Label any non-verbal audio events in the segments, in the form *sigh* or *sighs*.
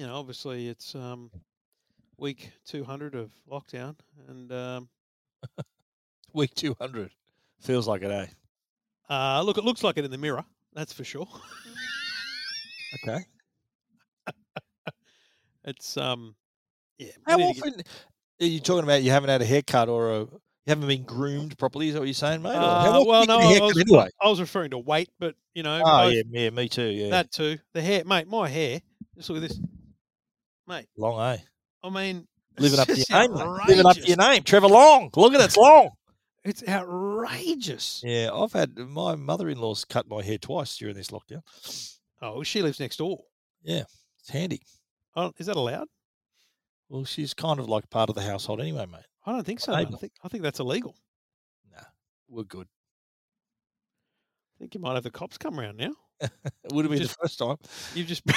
you know, obviously it's um, week 200 of lockdown, and um, *laughs* Week 200. Feels like it, eh? uh, look, it looks like it in the mirror. That's for sure. Okay. *laughs* It's um, yeah. How to get- often are you talking about you haven't had a haircut or a, you haven't been groomed properly? Is that what you're saying, mate? Uh, well, no, I was, anyway. I was referring to weight, but you know, Oh, both- yeah, yeah, me too. Yeah. that too. The hair, mate. My hair. Just look at this, mate. Long? I mean, *laughs* Living up to your just name, mate. Living up to your name. Trevor Long. Look at it, it's long. It's outrageous. Yeah, I've had my mother in law's cut my hair twice during this lockdown. Oh, she lives next door. Yeah, it's handy. Oh, is that allowed? Well, she's kind of like part of the household anyway, mate. I don't think so. I think I think that's illegal. Nah, we're good. I think you might have the cops come around now. *laughs* It would have been Just- the first time. You've just *laughs*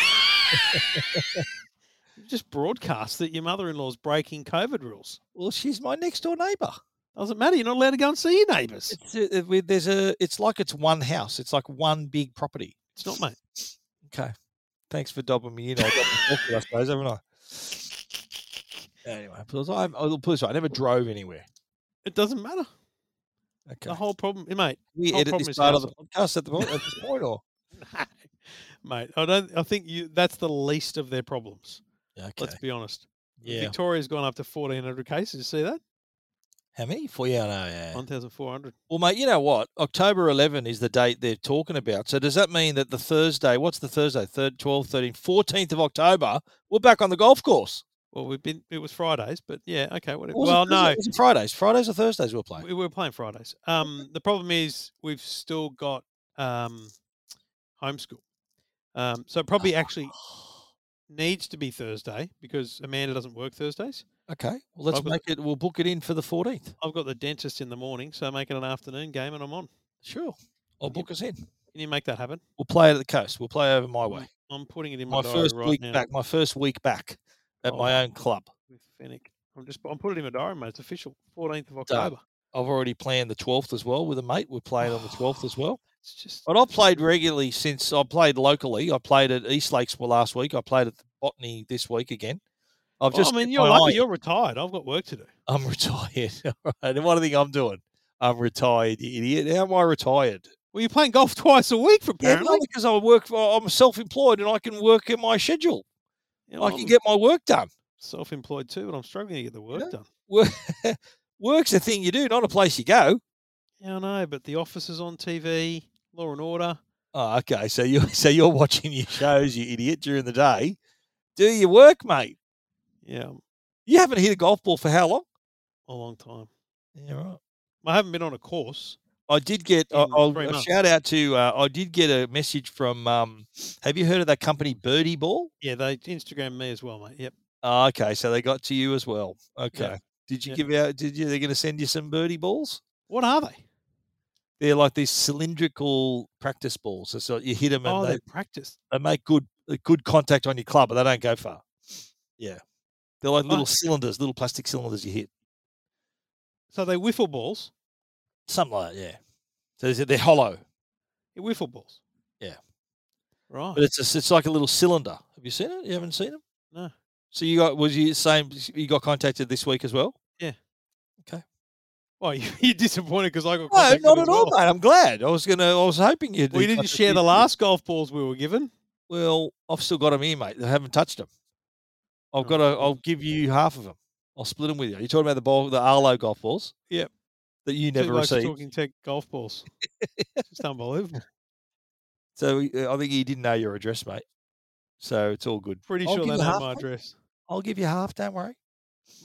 just broadcast that your mother-in-law's breaking COVID rules. Well, she's my next door neighbour. Doesn't matter. You're not allowed to go and see your neighbours. It's uh, uh, there's a. It's like it's one house. It's like one big property. It's not, mate. Okay. Thanks for dobbing me in. I got the I suppose, haven't I? Anyway, I, I'll put it this I never drove anywhere. It doesn't matter. Okay. The whole problem, mate. we edit this is part of the podcast at the point, at this point, or *laughs* mate. I don't. I think you. That's the least of their problems. Okay, Let's be honest. yeah. Victoria's gone up to 1,400 cases. You see that? How many? Four. Yeah, no, yeah. 1,400. Well, mate, you know what? October 11 is the date they're talking about. So does that mean that the Thursday? What's the Thursday? Third, 12, 13, 14th of October. We're back on the golf course. Well, we've been. It was Fridays, but yeah, okay. Was it Well, Thursday? no, Was it Fridays? Fridays or Thursdays we're playing? we were playing Fridays. Um, the problem is we've still got um, homeschool. Um, so probably actually *sighs* *sighs* *sighs* needs to be Thursday because Amanda doesn't work Thursdays. Okay. Well, let's I've got- make it. We'll book it in for the 14th. I've got the dentist in the morning, so make it an afternoon game, and I'm on. Sure. I'll book us in. Can you make that happen? We'll play it at the coast. We'll play over my way. I'm putting it in my, My diary first right week now back. My first week back at my Oh. own club. with Fenech. I'm just. I'm putting it in my diary, mate. It's official. 14th of Done. October. I've already planned the 12th as well with a mate. We're playing on the 12th as well. It's just. But I've played regularly since I played locally. I played at East Lakes last week. I played at the Botany this week again. I've Well, just I mean, you're lucky. eye- You're retired. I've got work to do. I'm *laughs* retired. *laughs* All right. And what do you think I'm doing? I'm retired, you idiot. How am I retired? Well, you're playing golf twice a week, Yeah, apparently. no, because I work. For, I'm self-employed and I can work in my schedule. You know, I can get my work done. self-employed too, but I'm struggling to get the work Yeah. done. *laughs* Work's a thing you do, not a place you go. Yeah, I know, but The Office is on TV. Law and Order. Oh, okay. So you *laughs* so you're watching your shows, you idiot, during the day. Do your work, mate. Yeah, You haven't hit a golf ball for how long? a long time. Yeah, right. I haven't been on a course. I did get. I- a shout out to. Uh, I did get a message from. Um, have you heard of that company, Birdie Ball? Yeah, they Instagram me as well, mate. Yep. Oh, okay, so they got to you as well. Okay. Did you give out? Did you? They're going to send you some birdie balls. What are they? They're like these cylindrical practice balls. So, so you hit them and Oh, they, they practice. they make good good contact on your club, but they don't go far. Yeah, they're like little cylinders, little plastic cylinders you hit, So they wiffle balls. something like that. Yeah. So they're- they're hollow, Yeah, wiffle balls. Yeah. Right. but it's a, it's like a little cylinder. Have you seen it? You haven't seen them? No. So you got was you same? You got contacted this week as well? *laughs* You, you're disappointed because I got No, not at all, well. mate. I'm glad. I was gonna. I was hoping you'd. You didn't share the last golf balls we were given. Well, I've still got them here, mate. I haven't touched them. I've Oh, got to. I'll give you half of them. I'll split them with you. You're talking about the ball, the Arlo golf balls. Yep. That you never blokes received. talking tech golf balls. it's just unbelievable. *laughs* So uh, I think he didn't know your address, mate. So it's all good. Pretty I'll sure they know half, my address. I'll give you half. Don't worry.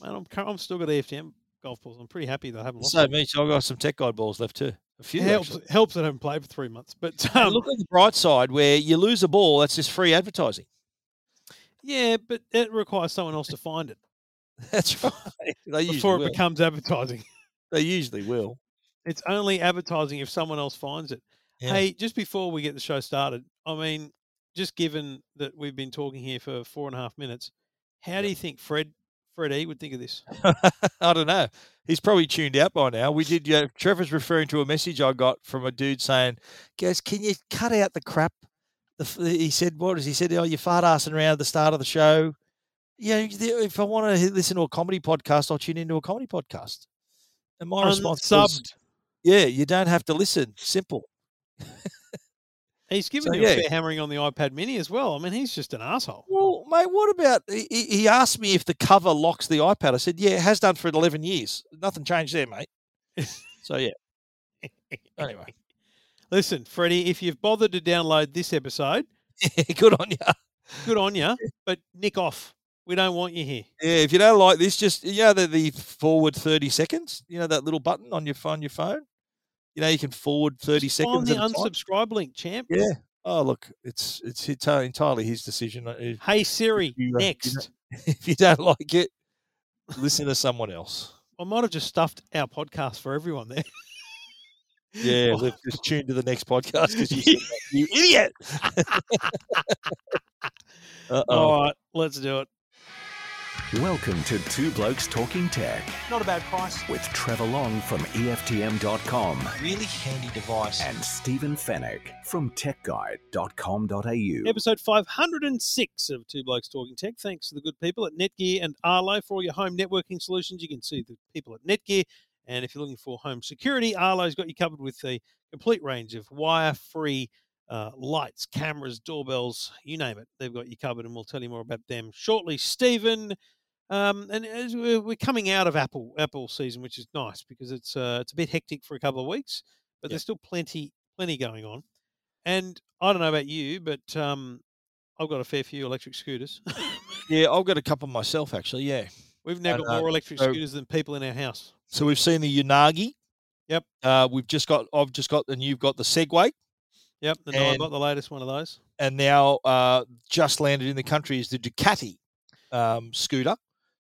Man, I'm I'm still got EFTM golf balls. I'm pretty happy that I haven't lost. So them. Mitch, I've got some tech guide balls left too. A few. It helps actually. helps that I haven't played for three months. But um, look at the bright side, where you lose a ball, that's just free advertising. yeah, but it requires someone else to find it *laughs* That's right. They before it will. becomes advertising. *laughs* They usually will. It's only advertising if someone else finds it. Yeah. Hey, just before we get the show started, I mean, just given that we've been talking here for four and a half minutes, how do you think Fred Fred E would think of this? *laughs* I don't know. He's probably tuned out by now. We did. Yeah, Trevor's referring to a message I got from a dude saying, "Guys, can you cut out the crap? the, he said, "What is he said? Oh, you fart assing around at the start of the show. Yeah, if I want to listen to a comedy podcast, I'll tune into a comedy podcast." And my response was, Unsubbed. "Yeah, you don't have to listen. Simple." *laughs* He's given So, you a fair hammering on the iPad Mini as well. I mean, he's just an asshole. Well, mate, what about he, he he asked me if the cover locks the iPad? I said, "Yeah, it has done for eleven years. Nothing changed there, mate." *laughs* so yeah. Anyway, Listen, Freddie, if you've bothered to download this episode, *laughs* good on you. good on you. *laughs* But nick off. We don't want you here. Yeah, if you don't like this, just you know the, the forward thirty seconds. You know that little button on your phone, your phone. You know you can forward thirty Just find seconds. the a time. unsubscribe link, champ. Yeah. Oh look, it's it's entirely his decision. Uh, Hey Siri, uh, you next. *laughs* if you don't like it, listen to someone else. I might have just stuffed our podcast for everyone there. Yeah, *laughs* Oh. just tune to the next podcast because you, *laughs* you idiot. All right, let's do it. Welcome to Two Blokes Talking Tech Not a bad price. with Trevor Long from EFTM.com really handy device. and Stephen Fenech from TechGuide.com.au. Episode 506 of Two Blokes Talking Tech. Thanks to the good people at Netgear and Arlo for all your home networking solutions. You can see the people at Netgear. And if you're looking for home security, Arlo's got you covered with a complete range of wire free uh, lights, cameras, doorbells, you name it. They've got you covered, and we'll tell you more about them shortly. Stephen, um, and as we're, we're coming out of Apple Apple season, which is nice because it's uh, it's a bit hectic for a couple of weeks, but there's still plenty plenty going on. And I don't know about you, but um, I've got a fair few electric scooters. *laughs* Yeah, I've got a couple myself actually. Yeah. We've now And, got uh, more electric so- scooters than people in our house. So we've seen the Unagi. Yep. Uh, we've just got. I've just got, and you've got the Segway, Yep, And- Ninebot, the latest one of those. and now uh, just landed in the country is the Ducati um, scooter.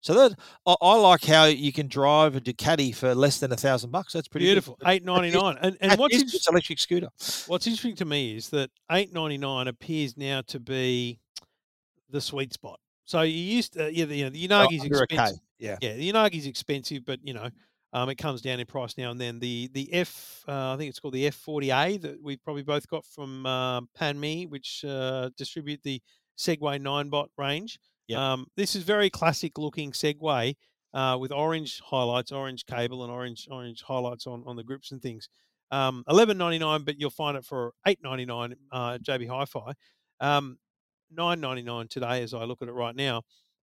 So that I, I like how you can drive a Ducati for less than a thousand bucks. That's pretty. Beautiful, eight ninety nine. And and what's inter- electric scooter. what's interesting to me is that eight ninety nine appears now to be the sweet spot. So you used to, yeah, the, you know, the Unagi's Oh, Under a K, expensive. Yeah. Yeah, the Unagi's expensive, but you know, um, it comes down in price now and then. The the F, uh, I think it's called the F forty A that we probably both got from uh, Panme, which uh, distribute the Segway Ninebot range. Yep. Um, this is very classic looking Segway uh, with orange highlights, orange cable, and orange orange highlights on on the grips and things. Um, Eleven ninety nine, but you'll find it for eight ninety nine uh, JB Hi-Fi. Um, Nine ninety nine today, as I look at it right now.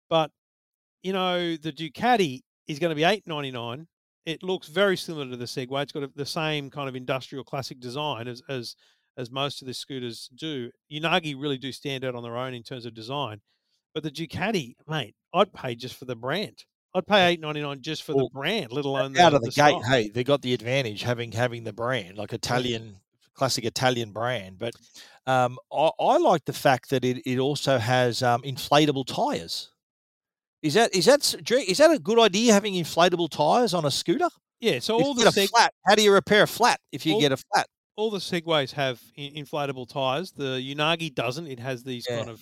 But you know, the Ducati is going to be eight ninety nine. It looks very similar to the Segway. It's got a, the same kind of industrial classic design as as as most of the scooters do. Unagi really do stand out on their own in terms of design. But the Ducati, mate, I'd pay just for the brand. I'd pay eight ninety nine just for Well, the brand, let alone the, Out of the, the gate, style. hey, they got the advantage having having the brand, like Italian, classic Italian brand. But um, I, I like the fact that it, it also has um, inflatable tires. Is that is that s- do you- is that a good idea having inflatable tires on a scooter? Yeah, so all the Seg- flat. How do you repair a flat if you all- get a flat? all the Segways have inflatable tires. The Unagi doesn't. It has these Yeah. kind of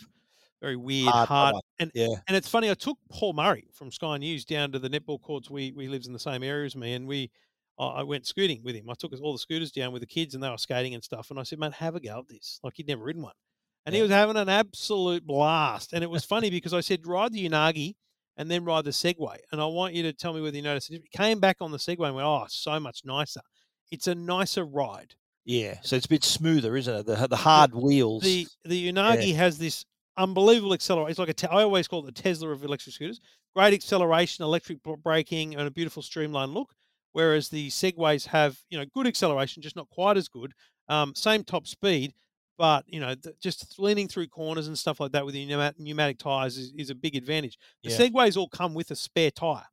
very weird, Hard hard, and Yeah. and it's funny. I took Paul Murray from Sky News down to the netball courts. We we lives in the same area as me, and we I went scooting with him. I took all the scooters down with the kids, and they were skating and stuff. And I said, "Man, have a go at this." Like he'd never ridden one, and he was having an absolute blast. And it was funny because I said, "Ride the Unagi." And then ride the Segway, and I want you to tell me whether you noticed. it. Came back on the Segway and went, "Oh, so much nicer. It's a nicer ride." Yeah. So it's a bit smoother, isn't it? The the hard wheels. the the Unagi has this unbelievable acceleration. It's like a te- I always call it the Tesla of electric scooters. Great acceleration, electric braking, and a beautiful streamlined look. Whereas the Segways have you know good acceleration, just not quite as good. Um, same top speed, but you know th- just leaning through corners and stuff like that with the pneumatic, pneumatic tires is, is a big advantage. The Yeah. Segways all come with a spare tire.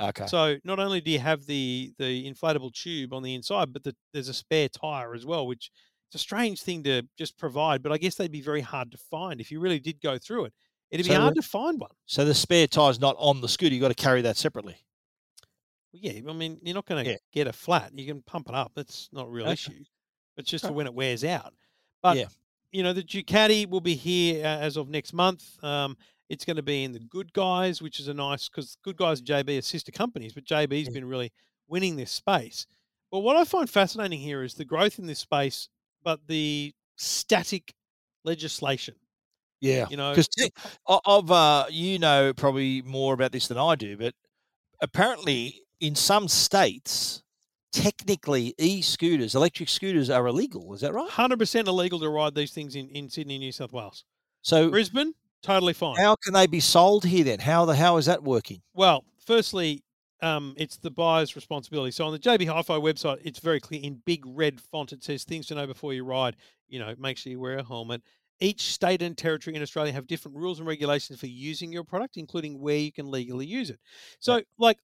okay. So not only do you have the the inflatable tube on the inside, but the, there's a spare tire as well, which it's a strange thing to just provide. But I guess they'd be very hard to find if you really did go through it. It'd be So hard the- to find one. so the spare tire's not on the scooter. You've got to carry that separately. Well, yeah, I mean you're not going to Yeah. get a flat. You can pump it up. That's not a real Okay. issue. It's just for when it wears out. But Yeah. you know the Ducati will be here uh, as of next month. Um, it's going to be in the Good Guys, which is a nice because Good Guys and JB are sister companies, but JB's Yeah. been really winning this space. But what I find fascinating here is the growth in this space, but the static legislation. Yeah, You know, because of uh, you know probably more about this than I do, but apparently in some states, technically e-scooters, electric scooters, are illegal. Is that right? hundred percent illegal to ride these things in, in Sydney, New South Wales. So Brisbane, totally fine. how can they be sold here then? How the how is that working? Well, firstly, um, it's the buyer's responsibility. So on the JB Hi-Fi website, it's very clear in big red font. It says things to know before you ride. You know, make sure you wear a helmet. Each state and territory in Australia have different rules and regulations for using your product, including where you can legally use it. So, like,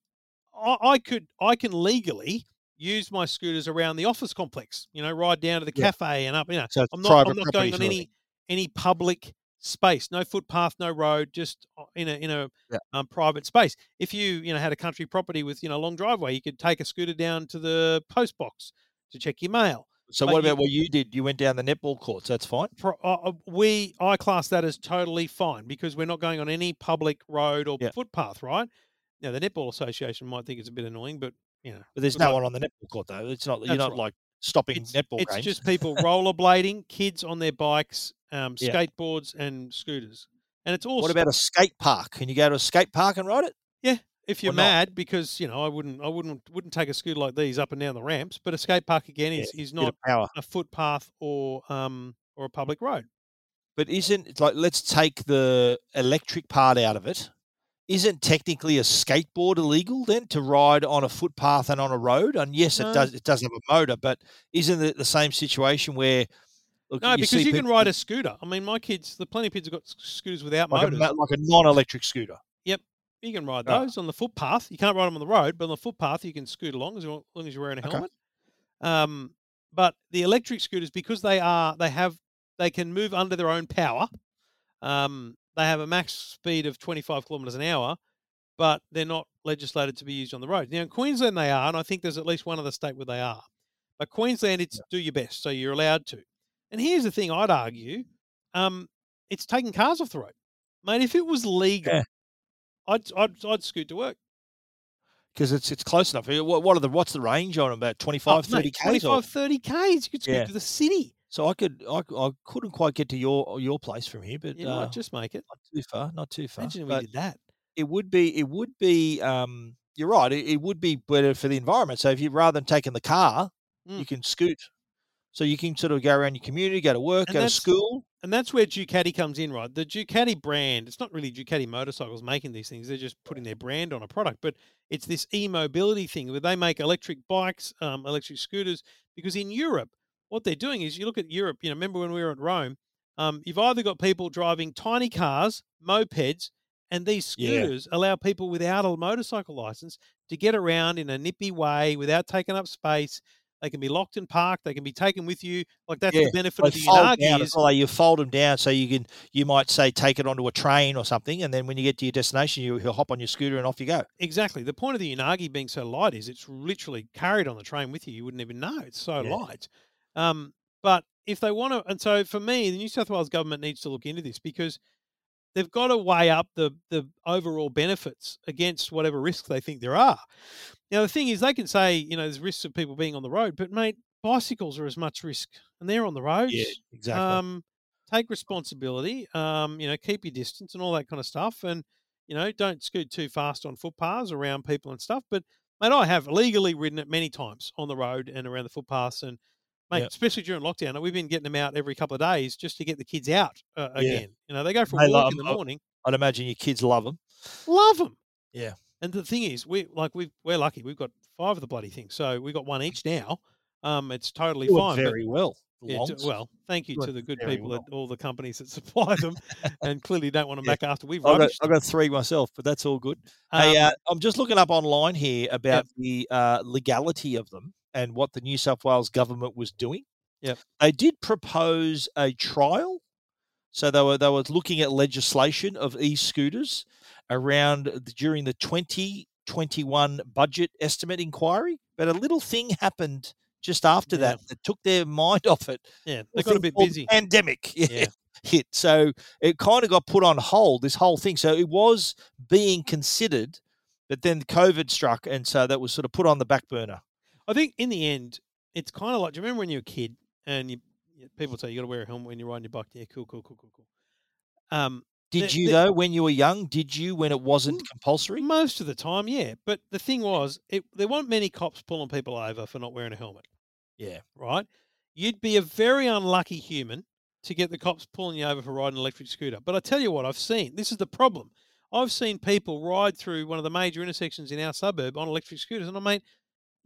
I, I could, I can legally use my scooters around the office complex. You know, ride down to the Yeah. cafe and up. You know, So I'm not, I'm not going on any any public space, no footpath, no road, just in a in a Yeah. um, private space. If you you know had a country property with you know a long driveway, you could take a scooter down to the post box to check your mail. So but what you- about what you did? You went down the netball courts. That's fine. Pro, uh, uh, we I class that as totally fine because we're not going on any public road or Yeah. footpath, right? Now the netball association might think it's a bit annoying, but you know But there's no one on the netball court though. It's not. you're not right. like stopping it's, netball it's games. just people rollerblading, kids on their bikes, um, Yeah. skateboards, and scooters, and it's all what about a skate park? Can you go to a skate park and ride it? Yeah, if you're not? mad because you know I wouldn't I wouldn't wouldn't take a scooter like these up and down the ramps, but a skate park again Yeah, is is not a footpath or um or a public road. But isn't like let's take the electric part out of it. Isn't technically a skateboard illegal then to ride on a footpath and on a road? And yes, No. it does. It does have a motor, but isn't it the same situation where? Look, No, because see you can ride a scooter. I mean, my kids, the plenty of kids have got scooters without like a, motors. ma- like a non-electric scooter. Yep, you can ride those on the footpath. You can't ride them on the road, but on the footpath you can scoot along as long as you're wearing a Okay. helmet. Um, but the electric scooters, because they are, they have, they can move under their own power. Um, they have a max speed of 25 kilometres an hour, but they're not legislated to be used on the road. Now in Queensland they are, and I think there's at least one other state where they are. But Queensland, it's do your best, so you're allowed to. And here's the thing: I'd argue, um, it's taking cars off the road, mate. If it was legal, Yeah. I'd, I'd I'd scoot to work. because it's it's close enough. What, what are the what's the range on about 25, 30 k's? 25, 30 Ks. You could scoot Yeah. to the city. So I could I, I couldn't quite get to your your place from here, but You uh, might just make it. not too far, not too far. Imagine But we did that. it would be it would be um you're right. It, it would be better for the environment. So if you rather than taking the car, Mm. you can scoot. So you can sort of go around your community, go to work, And go to school. And that's where Ducati comes in, right? The Ducati brand, it's not really Ducati motorcycles making these things. They're just putting their brand on a product. But it's this e-mobility thing where they make electric bikes, um, electric scooters. Because in Europe, what they're doing is you look at Europe, you know, remember when we were at Rome, um, you've either got people driving tiny cars, mopeds, and these Yeah. scooters allow people without a motorcycle license to get around in a nippy way without taking up space. They can be locked and parked. They can be taken with you. Like that's Yeah, the benefit They of the Unagi is as. You fold them down so you can you might say take it onto a train or something, and then when you get to your destination, you will hop on your scooter and off you go. Exactly. The point of the Unagi being so light is it's literally carried on the train with you. You wouldn't even know. It's so Yeah. light. Um, but if they want to, and so for me, the New South Wales government needs to look into this because they've got to weigh up the the overall benefits against whatever risks they think there are. Now the thing is, they can say you know there's risks of people being on the road, but mate, bicycles are as much risk, and they're on the roads. exactly. Um, take responsibility. Um, you know, keep your distance and all that kind of stuff, and you know, don't scoot too fast on footpaths around people and stuff. But mate, I have legally ridden it many times on the road and around the footpaths, and mate, Yep. especially during lockdown, we've been getting them out every couple of days just to get the kids out uh, Yeah. again. You know, they go for They a walk in the morning. I'd imagine your kids love them. Love them. Yeah. And the thing is, we like we we're lucky. We've got five of the bloody things, so we have got one each now. Um, it's totally Doing fine. very well. yeah, well, thank you Doing to the good people well. at all the companies that *laughs* supply them, and clearly don't want to Yeah. back after we've I've got. I've got three myself, but that's all good. hey, Um, uh, I'm just looking up online here about the uh, legality of them and what the New South Wales government was doing. Yep. They did propose a trial, so they were they were looking at legislation of e-scooters around the, during the 2021 budget estimate inquiry, but a little thing happened just after Yeah. that that took their mind *laughs* off it. yeah, they got a bit busy. Pandemic. Yeah *laughs* Yeah. hit. So it kind of got put on hold, this whole thing. So it was being considered, but then COVID struck. And so that was sort of put on the back burner. I think in the end, it's kind of like. Do you remember when you were a kid and you yeah, people say you got to wear a helmet when you're riding your bike. Yeah, cool, cool, cool, cool, cool. Um, Did The- you the- though when you were young? Did you when it wasn't compulsory? most of the time, yeah. But the thing was, it, there weren't many cops pulling people over for not wearing a helmet. Yeah. right? You'd be a very unlucky human to get the cops pulling you over for riding an electric scooter. But I tell you what, I've seen this is the problem. I've seen people ride through one of the major intersections in our suburb on electric scooters, and I mean,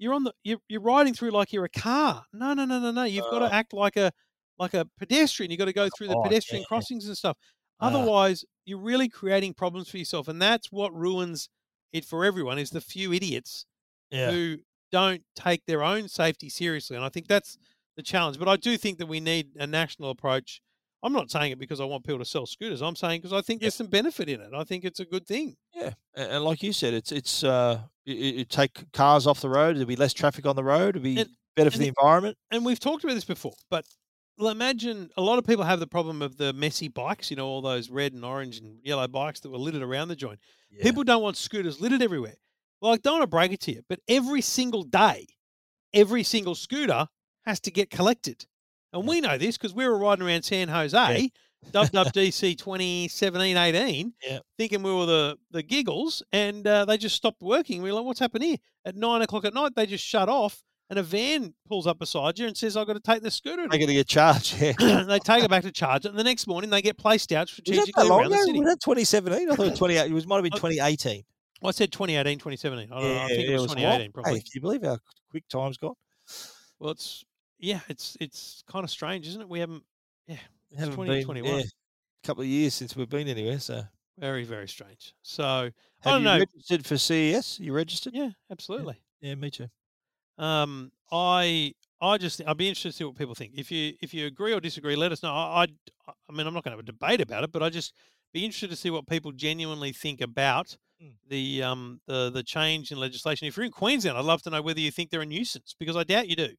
you're on the you're, you're riding through like you're a car. No, no, no, no, no. You've got Uh. to act like a like a pedestrian. You've got to go through the bike, pedestrian yeah. crossings and stuff. Ah. Otherwise, you're really creating problems for yourself, and that's what ruins it for everyone. Is the few idiots Yeah. who don't take their own safety seriously. And I think that's the challenge. But I do think that we need a national approach. I'm not saying it because I want people to sell scooters. I'm saying because I think Yeah. there's some benefit in it. I think it's a good thing. Yeah, and, like you said, it's it's uh, it, it take cars off the road. There'll be less traffic on the road. It'll be And- better for and the environment. And we've talked about this before, but imagine a lot of people have the problem of the messy bikes, you know, all those red and orange and yellow bikes that were littered around the joint. People don't want scooters littered everywhere. Well, I don't want to break it to you, but every single day, every single scooter has to get collected. And we know this because we were riding around San Jose, dubbed up *laughs* DC 2017 18, Yeah. thinking we were the, the giggles, and uh, they just stopped working. We were like, what's happened here? At nine o'clock at night, they just shut off, and a van pulls up beside you and says, I've got to take the scooter. They're going to get charged. Yeah. *coughs* they take it back to charge it, and the next morning they get placed out Was that strategically that long around the ago? city. Was that 2017? I thought it was 28. It was might have been Uh, 2018. Well, I said 2018, 2017. I, don't know, I think it was, long. 2018, probably. Hey, can you believe how quick time's gone? Well, it's yeah, it's it's kind of strange, isn't it? We haven't It hasn't 2021. been yeah, a couple of years since we've been anywhere. So, very very strange. So have don't you know. registered for CES? You registered? yeah, absolutely. Yeah, me too. Um, I I just I'd be interested to see what people think. If you if you agree or disagree, let us know. I I'd- I mean I'm not going to have a debate about it, but I just be interested to see what people genuinely think about Mm. the um the the change in legislation. If you're in Queensland, I'd love to know whether you think they're a nuisance because I doubt you do.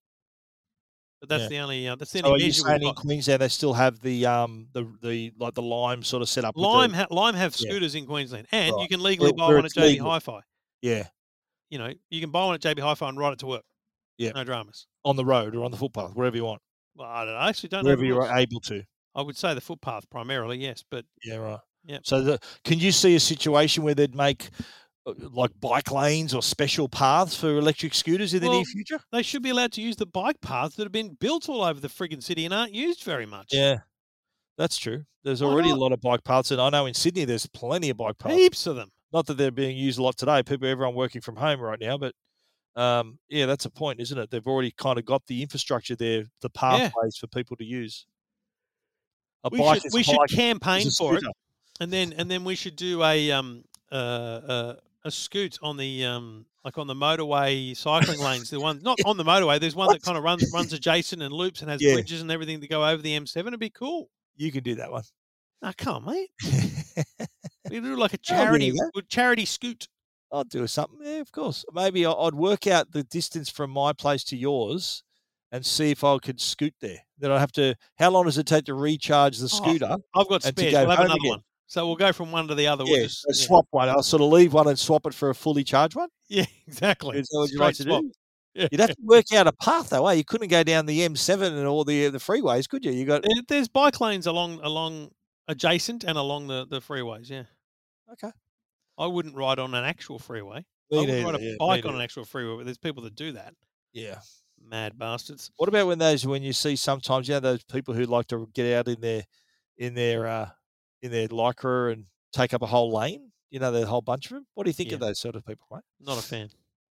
But that's Yeah. the only uh, that's the So are you saying in. Queensland they still have the um the the like the lime sort of set up? with the- Lime, ha- Lime have Yeah. scooters in Queensland, and you can legally buy one at JB legal. Hi-Fi. yeah, You know, you can buy one at JB Hi-Fi and ride it to work. Yeah. no dramas. on the road or on the footpath, wherever you want, Well, I don't. I actually don't wherever know. you're able to. I would say the footpath primarily, yes, but Yeah, right. Yep. So, the, can you see a situation where they'd make like bike lanes or special paths for electric scooters in the Well, near future? they should be allowed to use the bike paths that have been built all over the frigging city and aren't used very much. Yeah, that's true. There's Why already a lot of bike paths, and I know in Sydney there's plenty of bike paths. heaps of them. Not that they're being used a lot today. People, everyone working from home right now, but um, yeah, that's a point, isn't it? They've already kind of got the infrastructure there, the pathways for people to use. A We bike should is we should campaign for it, and then and then we should do a um uh, uh a scoot on the um like on the motorway cycling lanes. The one not on the motorway. There's one that kind of runs runs adjacent and loops and has Yeah. bridges and everything to go over the M7. It'd be cool. You can do that one. Ah, can't, mate. *laughs* We do like a I'll charity charity scoot. I'd do something. Yeah, of course. Maybe I- I'd work out the distance from my place to yours and see if I could scoot there. Then I'd have to. How long does it take to recharge the Oh, scooter? I've got spares. go We'll have another again. one. So we'll go from one to the other. yeah, We'll just, so yeah. swap one. I'll sort of leave one and swap it for a fully charged one. Yeah, *laughs* exactly. Is what you'd like to swap. do? Yeah. You'd have to work out a path though. Eh? You couldn't go down the M7 and all the the freeways, could you? You got There- There's bike lanes along along adjacent and along the, the freeways. Yeah. okay. I wouldn't ride on an actual freeway. I Me wouldn't neither, ride a yeah, bike on an actual freeway, but there's people that do that. Yeah. Mad bastards. What about when those when you see sometimes you know those people who like to get out in their in their uh in their lycra and take up a whole lane? You know, the whole bunch of them. What do you think of those sort of people, mate? Not a fan.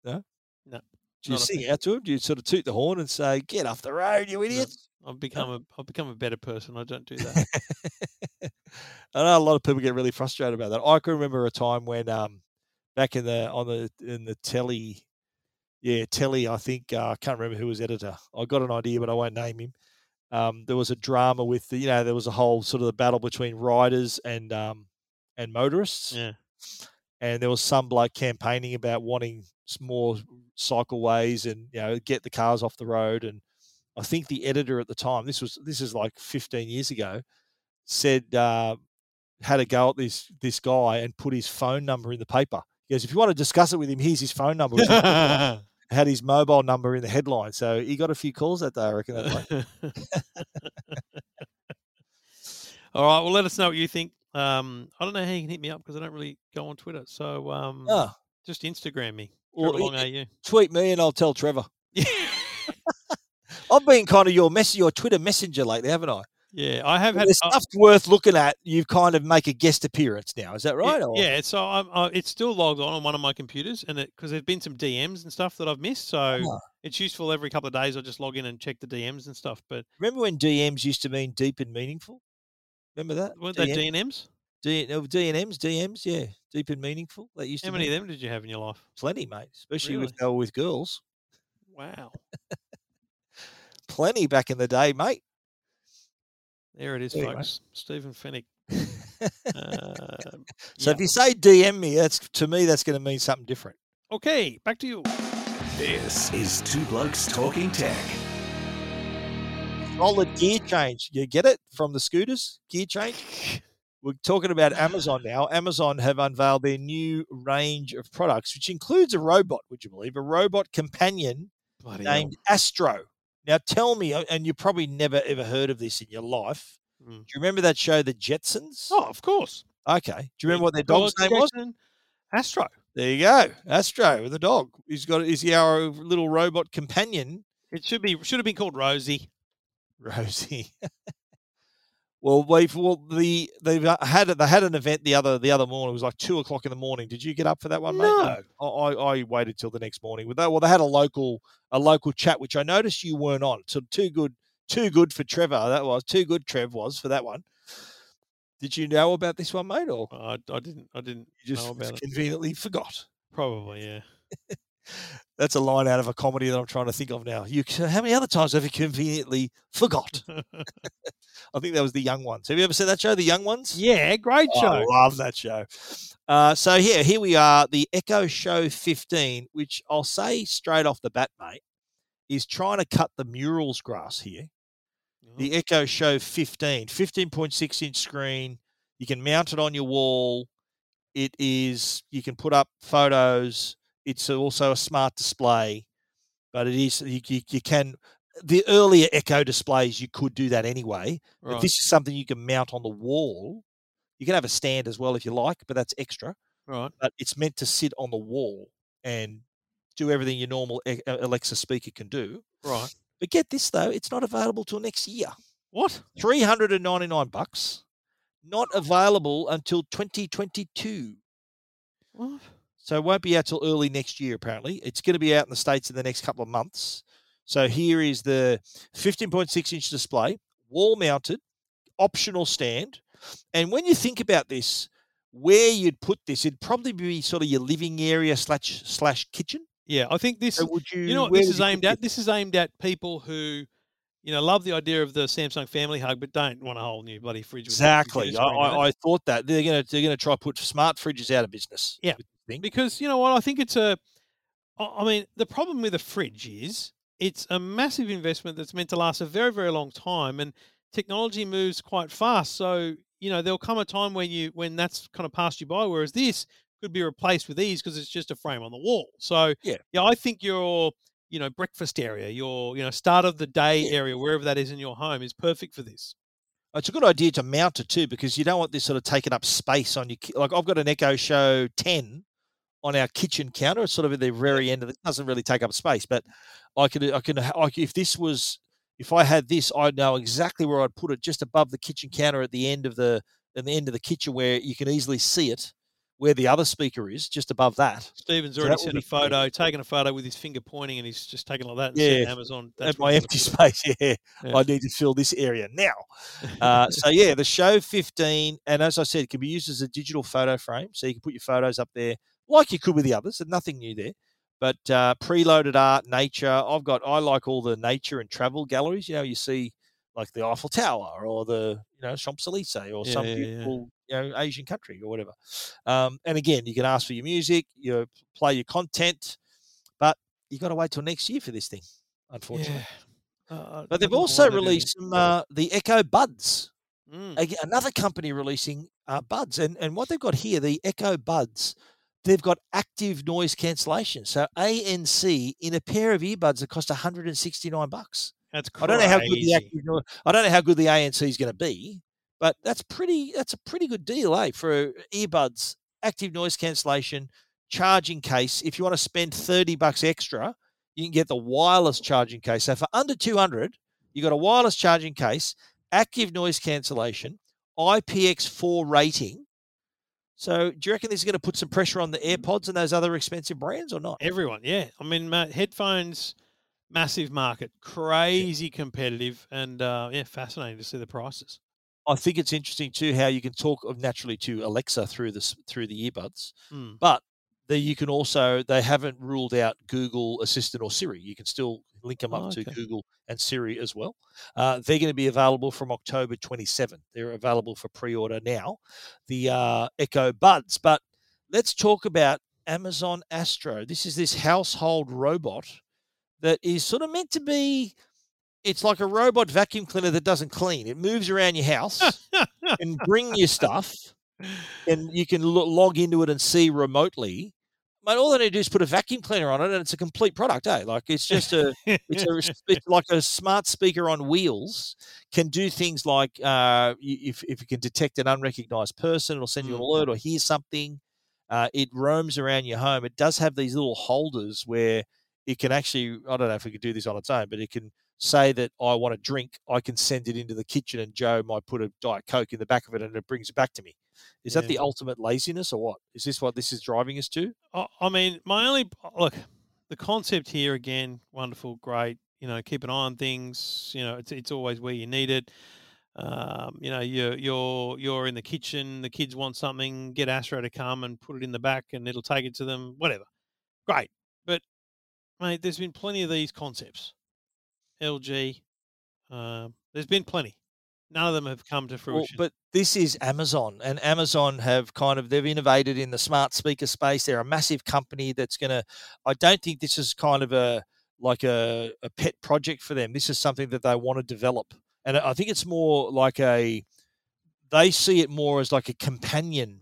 No? No. Do you sing out to them? Do you sort of toot the horn and say, "Get off the road, you No. idiots"? I've become a I've become a better person. I don't do that. *laughs* I know a lot of people get really frustrated about that. I can remember a time when, um, back in the on the in the telly, yeah, telly. I think uh, I can't remember who was editor. I got an idea, but I won't name him. Um, there was a drama with the, you know, there was a whole sort of the battle between riders and um, and motorists, yeah. and there was some bloke campaigning about wanting more cycleways and you know get the cars off the road. And I think the editor at the time, this was this is like 15 years ago, said uh, had a go at this this guy and put his phone number in the paper. He goes, if you want to discuss it with him, here's his phone number. *laughs* *laughs* had his mobile number in the headline, so he got a few calls that day. I reckon. That. *laughs* All right. Well, let us know what you think. Um, I don't know how you can hit me up because I don't really go on Twitter. So um, Ah, just Instagram me. Trevor Long it- AU. tweet me and I'll tell Trevor. *laughs* *laughs* I've been kind of your mess, your Twitter messenger lately, haven't I? Yeah, I have had. there's uh, stuff worth looking at. You kind of make a guest appearance now. Is that right? or- Yeah, so I'm, uh, it's still logged on on one of my computers, and because there's been some DMs and stuff that I've missed, so Ah. it's useful every couple of days. I just log in and check the DMs and stuff. But Remember when DMs used to mean deep and meaningful? Remember that? weren't they DM? DNMs? D- DNMs, DMs, yeah, deep and meaningful. That used How to many be of them did you have in your life? plenty, mate. Especially Really? they were with girls. Wow, *laughs* Plenty back in the day, mate. There it is, Anyway. folks. Stephen Fenech. Uh, *laughs* So yeah. if you say DM me, that's to me that's going to mean something different. okay, back to you. This is Two Blokes Talking Tech. Solid gear change. You get it from the scooters? Gear change. *laughs* We're talking about Amazon now. Amazon have unveiled their new range of products, which includes a robot. Would you believe a robot companion Bloody hell. named Astro? Now, tell me, uh, and you probably never ever heard of this in your life. Mm. Do you remember that show, The Jetsons? Oh, of course. Okay. Do you remember what their dog's name was? Astro. There you go, Astro, the dog. He's got is he our little robot companion, It should be should have been called Rosie. *laughs* Rosie. *laughs* well, we've well the they've uh, had they had an event the other the other morning. It was like two o'clock in the morning. Did you get up for that one, mate? No. I, I waited till the next morning. Well, they, well, they had a local a local chat, which I noticed you weren't on. So too good, too good for Trevor. That was too good. Trev was for that one. Did you know about this one, mate, or I, I didn't I didn't you just about it. conveniently forgot? Probably, yeah. That's a line out of a comedy that I'm trying to think of now. You, how many other times have you conveniently forgot? *laughs* I think that was the Young Ones. Have you ever seen that show, The Young Ones? yeah, great Oh, show. I love that show. Uh, so here, here we are, the Echo Show 15, which I'll say straight off the bat, mate, is trying to cut the Meural's grass here. Oh, The Echo Show 15, 15.6 inch screen. You can mount it on your wall. It is, you can put up photos. It's also a smart display, but it is, you, you, you can, the earlier Echo displays, you could do that anyway. But this is something you can mount on the wall. You can have a stand as well if you like, but that's extra. right. But it's meant to sit on the wall and do everything your normal Alexa speaker can do. Right. But get this though, it's not available till next year. What? 399 bucks. Not available until 2022. What? So it won't be out till early next year, apparently. It's going to be out in the States in the next couple of months. So here is the 15.6 inch display, wall mounted, optional stand. And when you think about this, where you'd put this, it'd probably be sort of your living area slash slash kitchen. Yeah, I think this So would you? you know what this is aimed at? This is aimed at people who, you know, love the idea of the Samsung Family Hub, but don't want a whole new bloody fridge. with Exactly. I, it. I, I thought that they're gonna they're gonna try to put smart fridges out of business. Yeah. with thing. because you know what I think it's a. I mean, the problem with a fridge is it's a massive investment that's meant to last a very very long time, and technology moves quite fast. So you know there'll come a time when you when that's kind of passed you by, whereas this could be replaced with ease because it's just a frame on the wall. So Yeah. yeah, I think your you know breakfast area, your you know start of the day Yeah. area, wherever that is in your home, is perfect for this. It's a good idea to mount it too because you don't want this sort of taking up space on your like I've got an Echo Show 10 on our kitchen counter. It's sort of at the very end of it. Doesn't really take up space, but I could I can I, if this was if I had this, I'd know exactly where I'd put it, just above the kitchen counter at the end of the at the end of the kitchen where you can easily see it, where the other speaker is, just above that. Stephen's So already sent a photo, taken a photo with his finger pointing, and he's just taken like that and Yeah, Amazon. That's my empty space, *laughs* yeah. Yeah. I need to fill this area now. Uh, so yeah, the show 15, and as I said, it can be used as a digital photo frame, so you can put your photos up there like you could with the others. And nothing new there, but uh, preloaded art, nature. I've got I like all the nature and travel galleries. You know, you see like the Eiffel Tower or the you know Champs Elysees or Yeah, some yeah, yeah. you know Asian country or whatever. Um, and again, you can ask for your music, you play your content, but you got to wait till next year for this thing, unfortunately. Yeah. Uh, But they've also released some uh, the Echo Buds. Mm. Another company releasing uh, buds, and and what they've got here, the Echo Buds, they've got active noise cancellation. So ANC in a pair of earbuds that cost 169 bucks. That's I crazy. don't know how good the active noise, I don't know how good the ANC is going to be, but that's pretty. That's a pretty good deal, eh? For earbuds, active noise cancellation, charging case. If you want to spend 30 bucks extra, you can get the wireless charging case. So for under 200, you got a wireless charging case, active noise cancellation, IPX4 rating. So, do you reckon this is going to put some pressure on the AirPods and those other expensive brands or not? Everyone, yeah. I mean, headphones, massive market, crazy competitive, and uh, yeah, fascinating to see the prices. I think it's interesting too how you can talk of naturally to Alexa through this through the earbuds, Mm. but the, you can also they haven't ruled out Google Assistant or Siri. You can still link them up Oh, to. Google and Siri as well. Uh, they're going to be available from October 27. They're available for pre-order now. The uh, Echo Buds, but let's talk about Amazon Astro. This is this household robot that is sort of meant to be. It's like a robot vacuum cleaner that doesn't clean. It moves around your house and bring you stuff, *laughs* and you can lo- log into it and see remotely. But all they need to do is put a vacuum cleaner on it, and it's a complete product, eh? Like it's just a, it's a, *laughs* it's like a smart speaker on wheels. Can do things like uh, if if it can detect an unrecognized person, it'll send you an Mm. alert or hear something. Uh, it roams around your home. It does have these little holders where it can actually. I don't know if it could do this on its own, but it can say that I want a drink. I can send it into the kitchen, and Joe might put a diet coke in the back of it, and it brings it back to me. Is that the ultimate laziness, or what? Is this what this is driving us to? I, mean, my only look, the concept here again, wonderful, great. You know, keep an eye on things. You know, it's it's always where you need it. Um, you know, you're you're you're in the kitchen. The kids want something. Get Astro to come and put it in the back, and it'll take it to them. Whatever, great. But mate, there's been plenty of these concepts. LG, um, there's been plenty. None of them have come to Well, fruition. but this is Amazon, and Amazon have kind of they've innovated in the smart speaker space. They're a massive company that's going to. I don't think this is kind of a like a, a pet project for them. This is something that they want to develop, and I think it's more like a. They see it more as like a companion.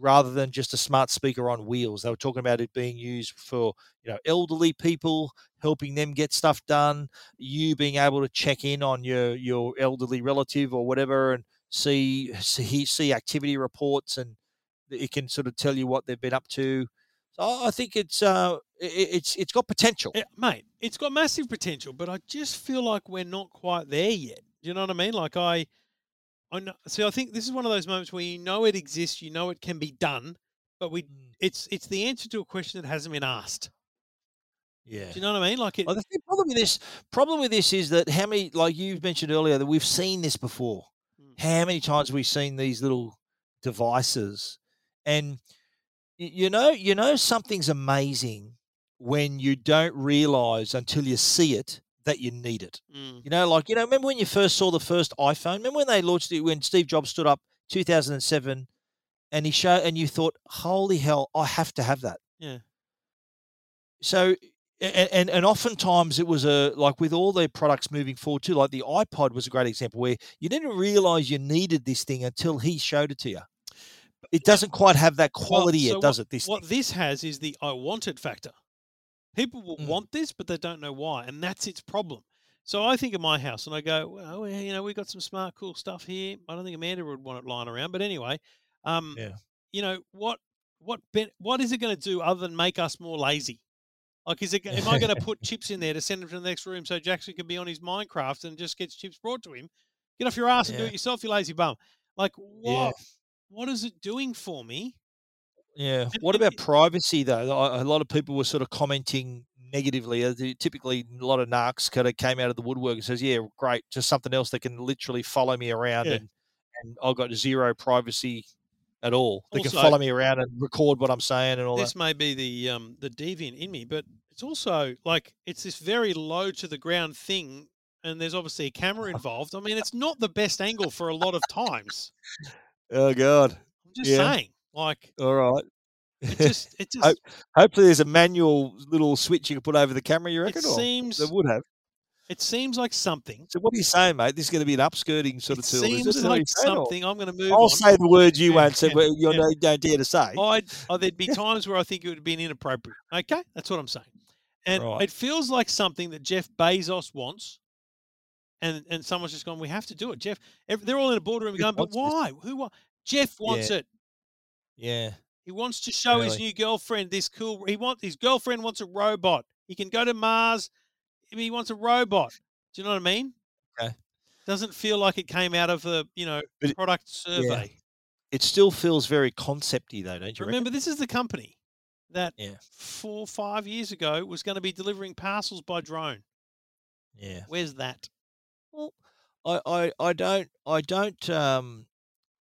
Rather than just a smart speaker on wheels. They were talking about it being used for you know elderly people, helping them get stuff done. You being able to check in on your your elderly relative or whatever, and see see see activity reports, and it can sort of tell you what they've been up to. So I think it's uh it's it's got potential. Yeah, mate, it's got massive potential, but I just feel like we're not quite there yet. You know what I mean? Like I, I know. See, I think this is one of those moments where you know it exists, you know it can be done, but we, Mm, it's it's the answer to a question that hasn't been asked. Yeah. Do you know what I mean? Like it. Well, the problem with this problem with this is that how many like you've mentioned earlier that we've seen this before. Mm. How many times we've seen these little devices, and you know you know something's amazing when you don't realize until you see it that you need it. Mm, You know, like you know, remember when you first saw the first iPhone? Remember when they launched it when Steve Jobs stood up 2007 and he showed and you thought, "Holy hell, I have to have that." yeah. so and, and and oftentimes it was a like with all their products moving forward too like the ipod was a great example where you didn't realize you needed this thing until he showed it to you it doesn't quite have that quality so yet what- does it this What thing? this has is the I want it factor. People will Mm. want this, but they don't know why, and that's its problem. So I think of my house, and I go, well, you know, we got some smart, cool stuff here. I don't think Amanda would want it lying around, but anyway, um, Yeah. you know what, what, ben- what is it going to do other than make us more lazy? Like, is it? Am I going *laughs* to put chips in there to send him to the next room so Jackson can be on his Minecraft and just gets chips brought to him? Get off your ass and do it yourself, you lazy bum. Like, Yeah. what? What is it doing for me? Yeah what about privacy though A- lot of people were sort of commenting negatively typically a lot of narcs kind of came out of the woodwork and says yeah great just something else that can literally follow me around Yeah. and and i've got zero privacy at all they can follow me around and record what i'm saying and all that this may be the um the deviant in me, but it's also like it's this very low to the ground thing, and there's obviously a camera *laughs* involved. I mean, it's not the best angle for a lot of times. Oh God! I'm just Yeah. saying, like All right. it just it *laughs* just Hopefully, there's a manual little switch you can put over the camera. You it reckon? or seems they would have. It seems like something. So what are you saying, mate? This is going to be an upskirting sort It of tool. seems it? Is what like or- something. I'm going to move I'll on. say the words you Yeah, won't say, yeah, but you yeah. don't dare to say. I'd, oh, there'd be *laughs* times where I think it would have been inappropriate. Okay, that's what I'm saying. And Right. it feels like something that Jeff Bezos wants, and and someone's just gone. We have to do it, Jeff. ev- They're all in a boardroom Jeff going, but wants this." why? Who? Jeff wants it. Yeah. He wants to show his new girlfriend this cool. He wants his girlfriend wants a robot. He can go to Mars. He wants a robot. Do you know what I mean? Okay. Doesn't feel like it came out of a you know But product survey. It still feels very concepty, though, don't you? reckon? Remember, this is the company that Yeah. four five years ago was going to be delivering parcels by drone. Yeah. Where's that? Well, I, I, I don't, I don't, um,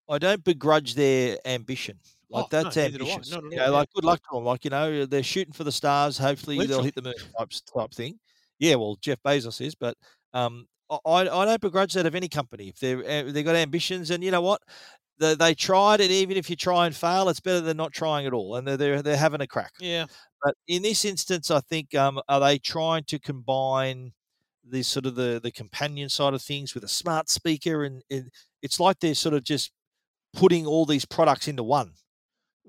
I don't begrudge their ambition. Like Oh, no, that's I. ambitious. Not at you know, yeah. like good luck to them. Like you know, they're shooting for the stars. Hopefully, they'll hit the moon type type thing. Yeah, well, Jeff Bezos is, but um, I, I don't begrudge that of any company if they're uh, they got ambitions. And you know what, they, they tried, and even if you try and fail, it's better than not trying at all. And they're they're, they're having a crack. Yeah, But in this instance, I think um, are they trying to combine the sort of the the companion side of things with a smart speaker, and, and it's like they're sort of just putting all these products into one.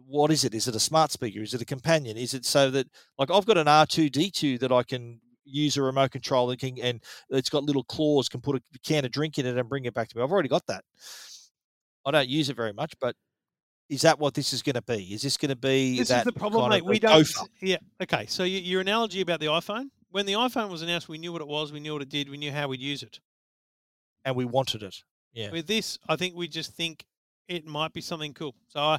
What is it? Is it a smart speaker? Is it a companion? Is it so that like I've got an R two D two that I can use a remote control that can and it's got little claws can put a can of drink in it and bring it back to me. I've already got that. I don't use it very much, but is that what this is going to be? Is this going to be this is the problem, mate. We don't. gopher? Yeah. Okay. So y- your analogy about the iPhone. When the iPhone was announced, we knew what it was. We knew what it did. We knew how we'd use it. and we wanted it. Yeah. With this, I think we just think it might be something cool. So I,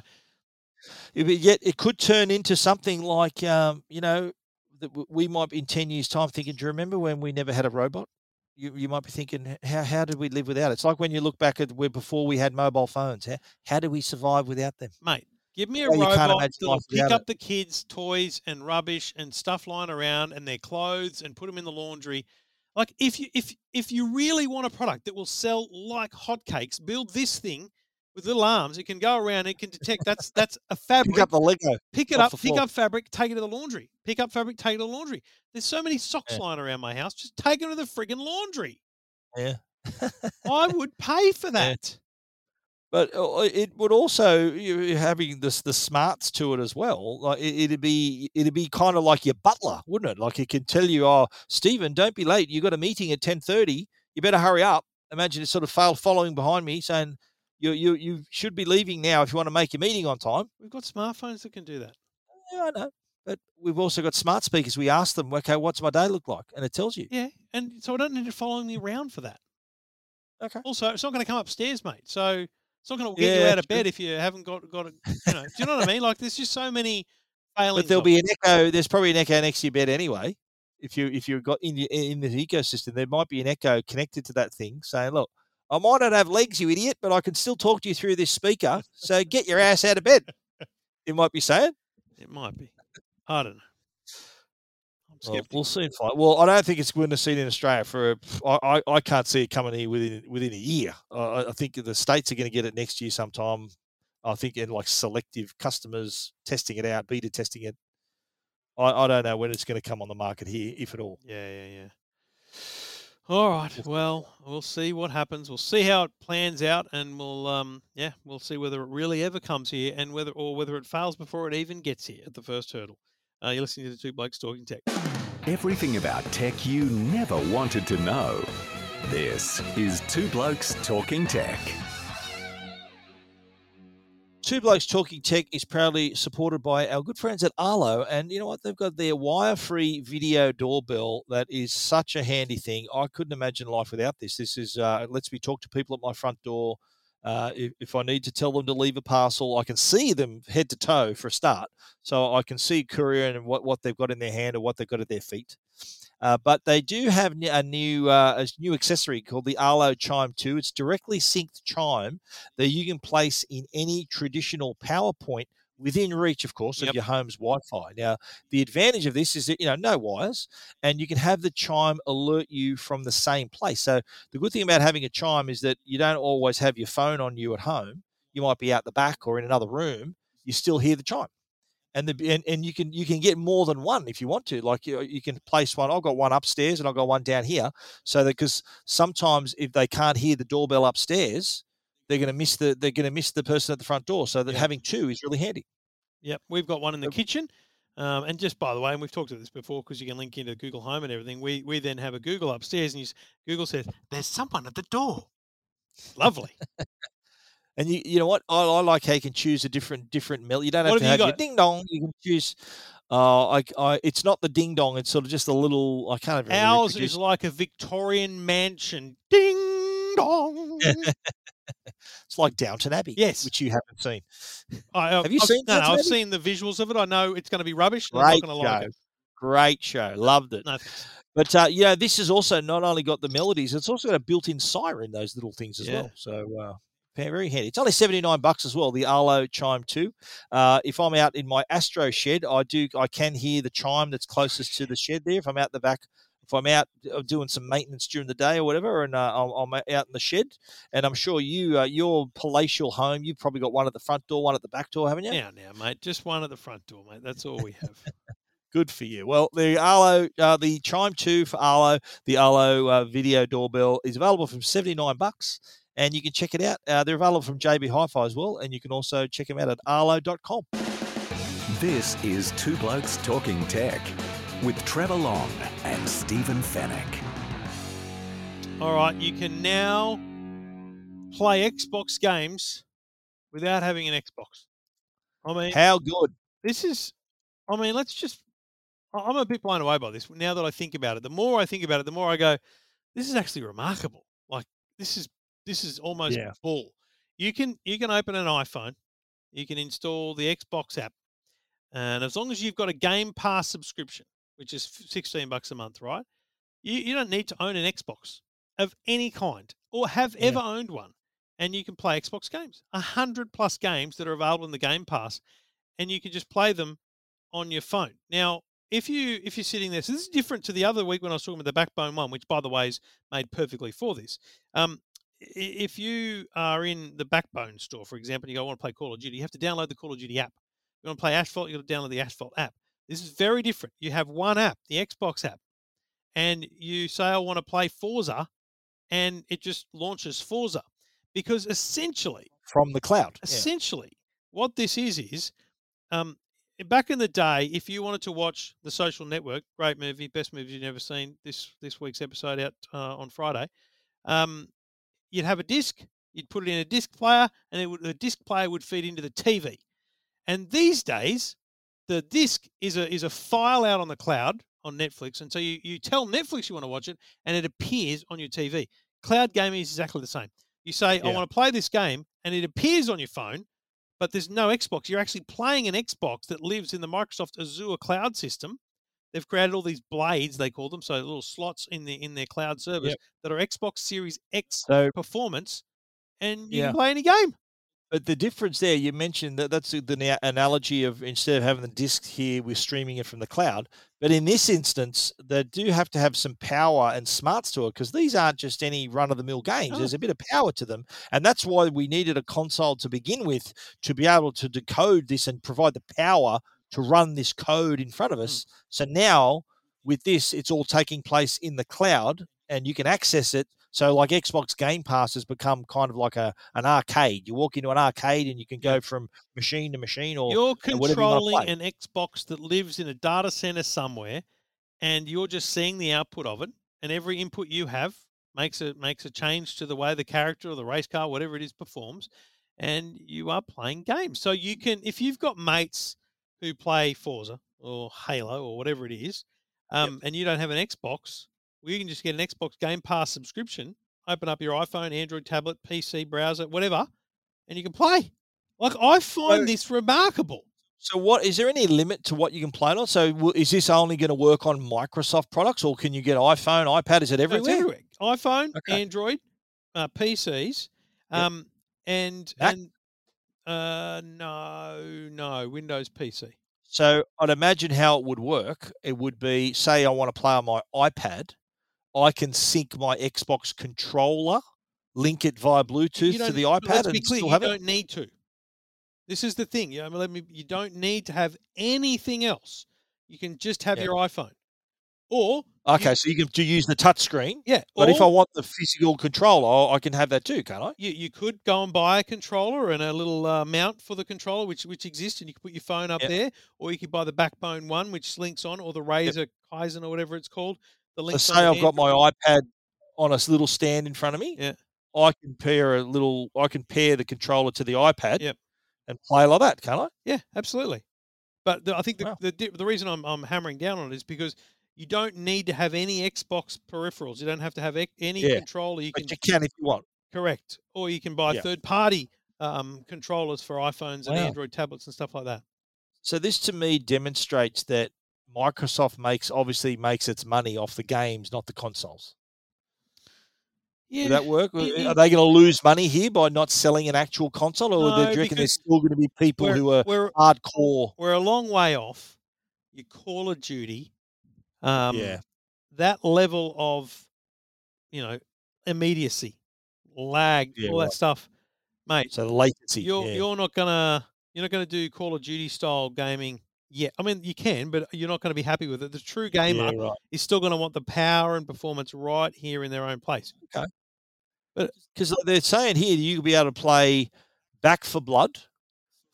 but yet it could turn into something like, um, you know, that we might be in 10 years' time thinking, do you remember when we never had a robot? You, you might be thinking, how, how did we live without it? It's like when you look back at where before we had mobile phones. How, how did we survive without them? mate, give me a can't robot that'll pick up the kids' toys and rubbish and stuff lying around and their clothes and put them in the laundry. Like if you if if you really want a product that will sell like hotcakes, build this thing with little arms. It can go around. It can detect. That's that's a fabric. Pick up the Lego. pick it up, pick floor. up fabric, take it to the laundry. Pick up fabric, take it to the laundry. There's so many socks Yeah. lying around my house. Just take them to the friggin' laundry. Yeah. I would pay for that. But uh, it would also you having this the smarts to it as well. Like it, it'd be it'd be kind of like your butler, wouldn't it? Like it can tell you, "Oh, Stephen, don't be late. You've got a meeting at ten thirty. You better hurry up." Imagine it's sort of fail following behind me, saying, "You you you should be leaving now if you want to make your meeting on time." We've got smartphones that can do that. Yeah, I know. But we've also got smart speakers. We ask them, "Okay, what's my day look like?" And it tells you. Yeah, and so I don't need it following me around for that. Okay. Also, it's not going to come upstairs, mate. So it's not going to get you out of bed true. if you haven't got got a. You know, do you know what I mean? Like, there's just so many failings. But there'll be an echo. There's probably an echo next to your bed anyway. If you if you've got in the in the ecosystem, there might be an echo connected to that thing saying, "Look, I might not have legs, you idiot, but I can still talk to you through this speaker. So get your ass out of bed." *laughs* It might be saying. It might be. I don't know. Well, we'll soon find. Well, I don't think it's going to see it in Australia for. a- I, I, I can't see it coming here within within a year. Uh, I- I think the states are going to get it next year sometime. I think in like selective customers testing it out, beta testing it. I, I don't know when it's going to come on the market here, if at all. Yeah, yeah, yeah. All right. Well, we'll see what happens. We'll see how it plans out, and we'll, um, yeah, we'll see whether it really ever comes here, and whether or whether it fails before it even gets here at the first hurdle. Uh, you're listening to the Two Blokes Talking Tech. Everything about tech you never wanted to know. This is Two Blokes Talking Tech. Two Blokes Talking Tech is proudly supported by our good friends at Arlo. And you know what? They've got their wire free video doorbell that is such a handy thing. I couldn't imagine life without this. This is, uh, lets me talk to people at my front door. Uh, if, if I need to tell them to leave a parcel, I can see them head to toe for a start. So I can see courier and what, what they've got in their hand or what they've got at their feet. Uh, but they do have a new uh, a new accessory called the Arlo Chime 2. It's directly synced chime that you can place in any traditional power point within reach, of course, Yep. of your home's Wi-Fi. Now, the advantage of this is that you know no wires, and you can have the chime alert you from the same place. So the good thing about having a chime is that you don't always have your phone on you at home. You might be out the back or in another room. You still hear the chime. And the and, and you can you can get more than one if you want to. Like you, you can place one. I've got one upstairs and I've got one down here, so that because sometimes if they can't hear the doorbell upstairs, they're going to miss the they're going to miss the person at the front door. So that Yeah. having two is really handy. Yep, we've got one in the kitchen. Um, and just by the way, and we've talked about this before because you can link into Google Home and everything. We we then have a Google upstairs, and you, Google says there's someone at the door. Lovely. And you, you know what? I, I like how you can choose a different different mill. You don't have What to have have you ding dong. You can choose. Uh, I, I, it's not the ding dong. It's sort of just a little. I can't really Ours reproduce is like a Victorian mansion. Ding dong. *laughs* It's like Downton Abbey. Yes. which you haven't seen. I, I've, you I've- seen No, Downton I've Abbey? seen the visuals of it. I know it's going to be rubbish. and I'm Great not going to like show. it. Great show. Loved it. No. But uh, yeah, this has also not only got the melodies, it's also got a built-in siren. Those little things as Yeah. well. So uh, very handy. It's only seventy-nine bucks as well. The Arlo Chime Two. Uh, if I'm out in my Astro shed, I do I can hear the chime that's closest to the shed there. If I'm out the back. If I'm out uh, doing some maintenance during the day or whatever, and uh, I'm, out in the shed, and I'm sure you, uh, your palatial home, you've probably got one at the front door, one at the back door, haven't you? Now, now, mate, just one at the front door, mate. That's all we have. *laughs* Good for you. Well, the Arlo, uh, the Chime Two for Arlo, the Arlo uh, video doorbell is available from seventy nine bucks, and you can check it out. Uh, they're available from JB Hi-Fi as well, and you can also check them out at arlo.com. This is Two Blokes Talking Tech with Trevor Long and Stephen Fenech. All right, you can now play Xbox games without having an Xbox. I mean, How good? this is, I mean, let's just, I- I'm a bit blown away by this now that I think about it. The more I think about it, the more I go, this is actually remarkable. Like, this is, this is almost Yeah. bull. You can, you can open an iPhone, you can install the Xbox app, and as long as you've got a Game Pass subscription, which is 16 bucks a month, right? You, you don't need to own an Xbox of any kind or have Yeah. ever owned one. And you can play Xbox games, a hundred plus games that are available in the Game Pass, and you can just play them on your phone. Now, if you if you're sitting there, so this is different to the other week when I was talking about the Backbone one, which by the way is made perfectly for this. Um, if you are in the Backbone store, for example, and you go, I want to play Call of Duty, you have to download the Call of Duty app. You want to play Asphalt, you got to download the Asphalt app. This is very different. You have one app, the Xbox app, and you say, I want to play Forza, and it just launches Forza. Because essentially, From the cloud. Yeah. essentially, what this is is, um, back in the day, if you wanted to watch The Social Network, great movie, best movie you've ever seen. This this week's episode out uh, on Friday. Um, you'd have a disc, you'd put it in a disc player, and it would, the disc player would feed into the TV. And these days, the disc is a is a file out on the cloud on Netflix, and so you, you tell Netflix you want to watch it, and it appears on your TV. Cloud gaming is exactly the same. You say, I want to play this game, and it appears on your phone, but there's no Xbox. You're actually playing an Xbox that lives in the Microsoft Azure cloud system. They've created all these blades, they call them, so little slots in the in their cloud servers Yep. that are Xbox Series X So performance, and you Yeah. can play any game. But the difference there, you mentioned that that's the na- analogy of instead of having the disc here, we're streaming it from the cloud. But in this instance, they do have to have some power and smarts to it because these aren't just any run of the mill games. No. There's a bit of power to them. And that's why we needed a console to begin with to be able to decode this and provide the power to run this code in front of us. Hmm. So now with this, it's all taking place in the cloud and you can access it. So like Xbox Game Pass has become kind of like a an arcade. You walk into an arcade and you can go from machine to machine or You're and whatever you wanna controlling play. an Xbox that lives in a data center somewhere, and you're just seeing the output of it. And every input you have makes a makes a change to the way the character or the race car, whatever it is, performs. And you are playing games. So you can, if you've got mates who play Forza or Halo or whatever it is, um, and you don't have an Xbox, well, you can just get an Xbox Game Pass subscription. Open up your iPhone, Android tablet, PC, browser, whatever, and you can play. Like I find So- this remarkable. So, what is there any limit to what you can play on? So, w- is this only going to work on Microsoft products, or can you get iPhone, iPad? Is it No, it's everywhere? everywhere. iPhone, Okay. Android, uh, PCs, Yep. um, and Mac? and uh, no, no, Windows PC. So, I'd imagine how it would work. It would be, say, I want to play on my iPad, I can sync my Xbox controller, link it via Bluetooth to the iPad, Let's and be clear, still you have it. don't need to. This is the thing. You, know, let me, you don't need to have anything else. You can just have Yeah. your iPhone. Or Okay, so you can to use the touch screen, yeah, but if I want the physical controller, I can have that too, can't I? you, you could go and buy a controller and a little uh, mount for the controller, which which exists, and you can put your phone up Yep. there, or you could buy the Backbone one, which links on, or the Razer Kaizen or whatever it's called. The So say I've got my iPad on a little stand in front of me. Yeah. I can pair a little. I can pair the controller to the iPad. Yep. And play like that, can't I? Yeah, absolutely. But the, I think the, Wow. the the reason I'm I'm hammering down on it is because you don't need to have any Xbox peripherals. You don't have to have any Yeah, controller. You can you can if you want. correct, or you can buy Yeah. third party um, controllers for iPhones and Android tablets and stuff like that. So this to me demonstrates that Microsoft makes obviously makes its money off the games, not the consoles. Yeah, Would that work? it- Are they going to lose money here by not selling an actual console, or do No, you reckon there's still going to be people who are we're hardcore? we're a long way off. Your Call of Duty, um, yeah, that level of, you know, immediacy, lag, Yeah, all right. that stuff, mate. so latency. you're yeah. you're not gonna you're not gonna do Call of Duty style gaming yet. I mean, you can, but you're not gonna be happy with it. The true gamer yeah, right. is still gonna want the power and performance right here in their own place. Okay, but Because they're saying here you'll be able to play Back 4 Blood,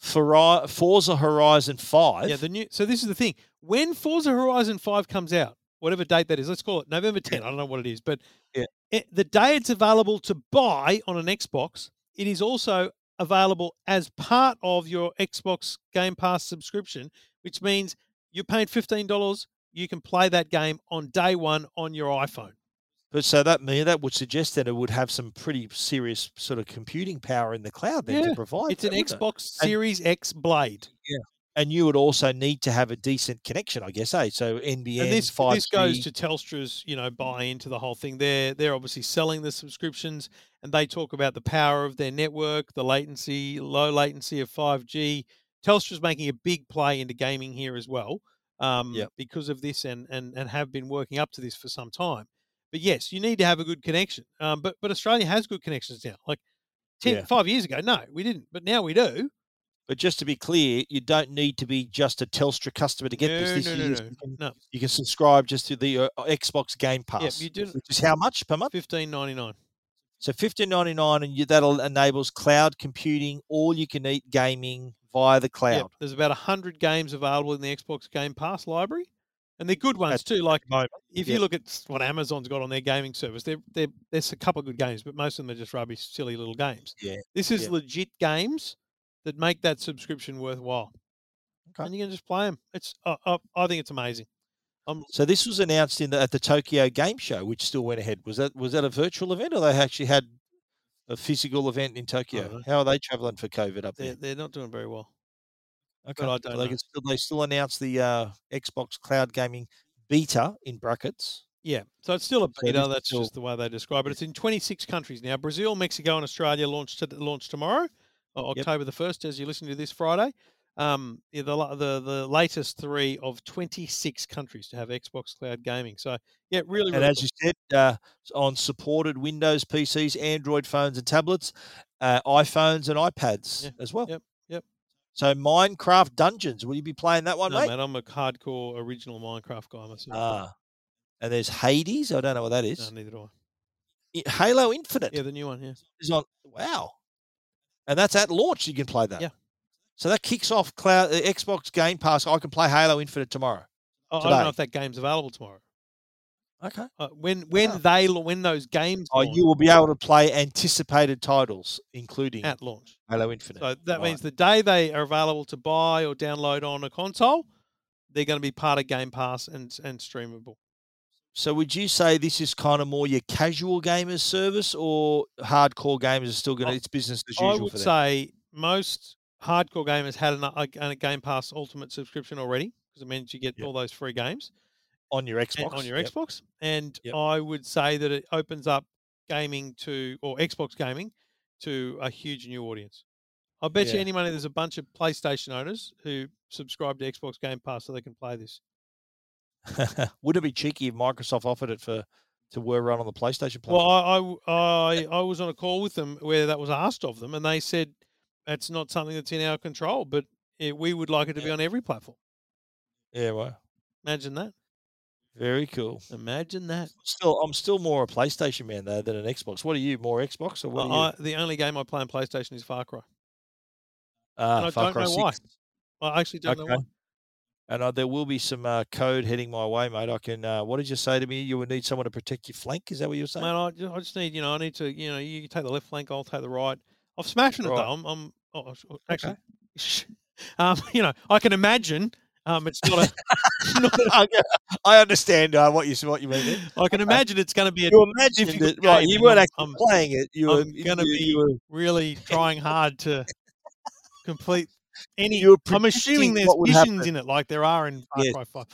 Forza Horizon Five. Yeah, the new. So this is the thing. When Forza Horizon Five comes out, whatever date that is, let's call it November 10. I don't know what it is, but Yeah. it, the day it's available to buy on an Xbox, it is also available as part of your Xbox Game Pass subscription, which means you're paying fifteen dollars. You can play that game on day one on your iPhone. But so that me that would suggest that it would have some pretty serious sort of computing power in the cloud then Yeah, to provide. It's an that, it? Xbox Series X Blade. and you would also need to have a decent connection, I guess. Eh? So NBN, and this five this goes to Telstra's, you know, buy into the whole thing. They're they're obviously selling the subscriptions, and they talk about the power of their network, the latency, low latency of five G. Telstra's making a big play into gaming here as well, um, Yep. because of this, and and and have been working up to this for some time. But yes, you need to have a good connection. Um, but but Australia has good connections now. Like 10, Yeah. five years ago, no, we didn't, but now we do. But just to be clear, you don't need to be just a Telstra customer to get no, this. this no, you, no, no, you can, no. you can subscribe just to the uh, Xbox Game Pass. Yeah, you do- Which is how much per month? Fifteen ninety nine. So fifteen ninety nine, and you, that'll enables cloud computing, all you can eat gaming via the cloud. Yep, there's about hundred games available in the Xbox Game Pass library, and they're good ones too. Like at the moment. if you look at what Amazon's got on their gaming service, there there there's a couple of good games, but most of them are just rubbish, silly little games. Yeah, This is yeah. legit games that make that subscription worthwhile, Okay. and you can just play them. It's uh, uh, I think it's amazing. I'm So this was announced in the, at the Tokyo Game Show, which still went ahead. Was that was that a virtual event, or they actually had a physical event in Tokyo? know. How are they traveling for COVID up they're there? they're not doing very well. Okay, I don't they still they still announced the uh, Xbox Cloud Gaming beta in brackets. Yeah, so it's still a beta. is That's still- just the way they describe it. It's in 26 countries now. Brazil, Mexico, and Australia launched to, launch tomorrow, uh, Yep. October the first, as you listen to this Friday. Um, the, the the latest three of 26 countries to have Xbox Cloud Gaming. So yeah, really, And really as you said, uh, on supported Windows PCs, Android phones and tablets, uh, iPhones and iPads Yeah, as well. Yep. So Minecraft Dungeons, will you be playing that one, no, mate? man, I'm a hardcore original Minecraft guy myself. Ah, and there's Hades. I don't know what that is. no, neither do I. Halo Infinite Yeah, the new one. Yeah, is on. Wow, and that's at launch. You can play that. Yeah. So that kicks off cloud uh, Xbox Game Pass. I can play Halo Infinite tomorrow. I, I don't know if that game's available tomorrow. Okay. Uh, when when Wow. they when those games Oh, launch you will be able to play anticipated titles, including at launch. Halo Infinite. So that Right. means the day they are available to buy or download on a console, they're going to be part of Game Pass and and streamable. So would you say this is kind of more your casual gamers service, or hardcore gamers are still going to? I- It's business as I usual would for them. I would say most hardcore gamers had an, a, a Game Pass Ultimate subscription already because it means you get Yep. all those free games on your and- Xbox. on your Yep. Xbox. And Yep. I would say that it opens up gaming to or Xbox gaming to a huge new audience. I bet you any money there's a bunch of PlayStation owners who subscribe to Xbox Game Pass so they can play this. *laughs* Would it be cheeky if Microsoft offered it for to were run on the PlayStation platform? Well, I, I, I, *laughs* I was on a call with them where that was asked of them, and they said that's not something that's in our control, but eh, we would like it to be on every platform. Yeah, well, Imagine that. Very cool. Imagine that. Still, I'm still more a PlayStation man though than an Xbox. What are you? More Xbox or what? You? I- the only game I play on PlayStation is Far Cry. Ah, and I Far don't Cry know why. 6. I actually don't know why. And uh, there will be some uh, code heading my way, mate. I can. Uh, what did you say to me? You would need someone to protect your flank. Is that what you were saying? Man, I just, I just need, you know, I need to, you know, you take the left flank, I'll take the right. I'm smashing it Right. though. I'm, I'm oh, sh- actually, *laughs* um, *laughs* you know, I can imagine. Um, it's not a, *laughs* *laughs* not a I I understand uh, what you what you mean. I can imagine it's going to be a You imagined difficult it, right? You weren't I'm- actually I'm- playing it. You were. I'm gonna be you were really trying hard to *laughs* complete any. You I'm assuming there's missions happen. in it, like there are in Far Yes. Cry Five.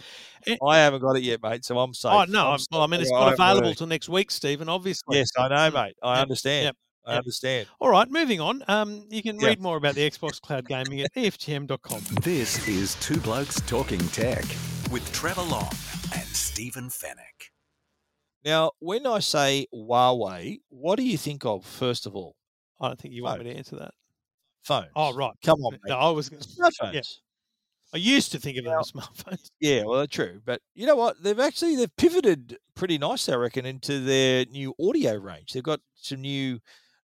I haven't got it yet, mate. So I'm safe. Oh no! I'm I'm, well, I mean, it's not available till next week, Stephen. Obviously. Yes, I know, Mm. mate. I understand. yep, I understand. All right, moving on. Um, you can Yeah. read more about the Xbox Cloud Gaming at EFTM.com. This is Two Blokes Talking Tech. with Trevor Long and Stephen Fenech. Now, when I say Huawei, what do you think of first of all? I don't think you want me to answer that. Phones. Oh, right. Come on, No. I was. gonna- Smartphones. I used to think of them as *laughs* smartphones. Yeah, well, that's true. But you know what? They've actually they've pivoted pretty nice, I reckon, into their new audio range. They've got some new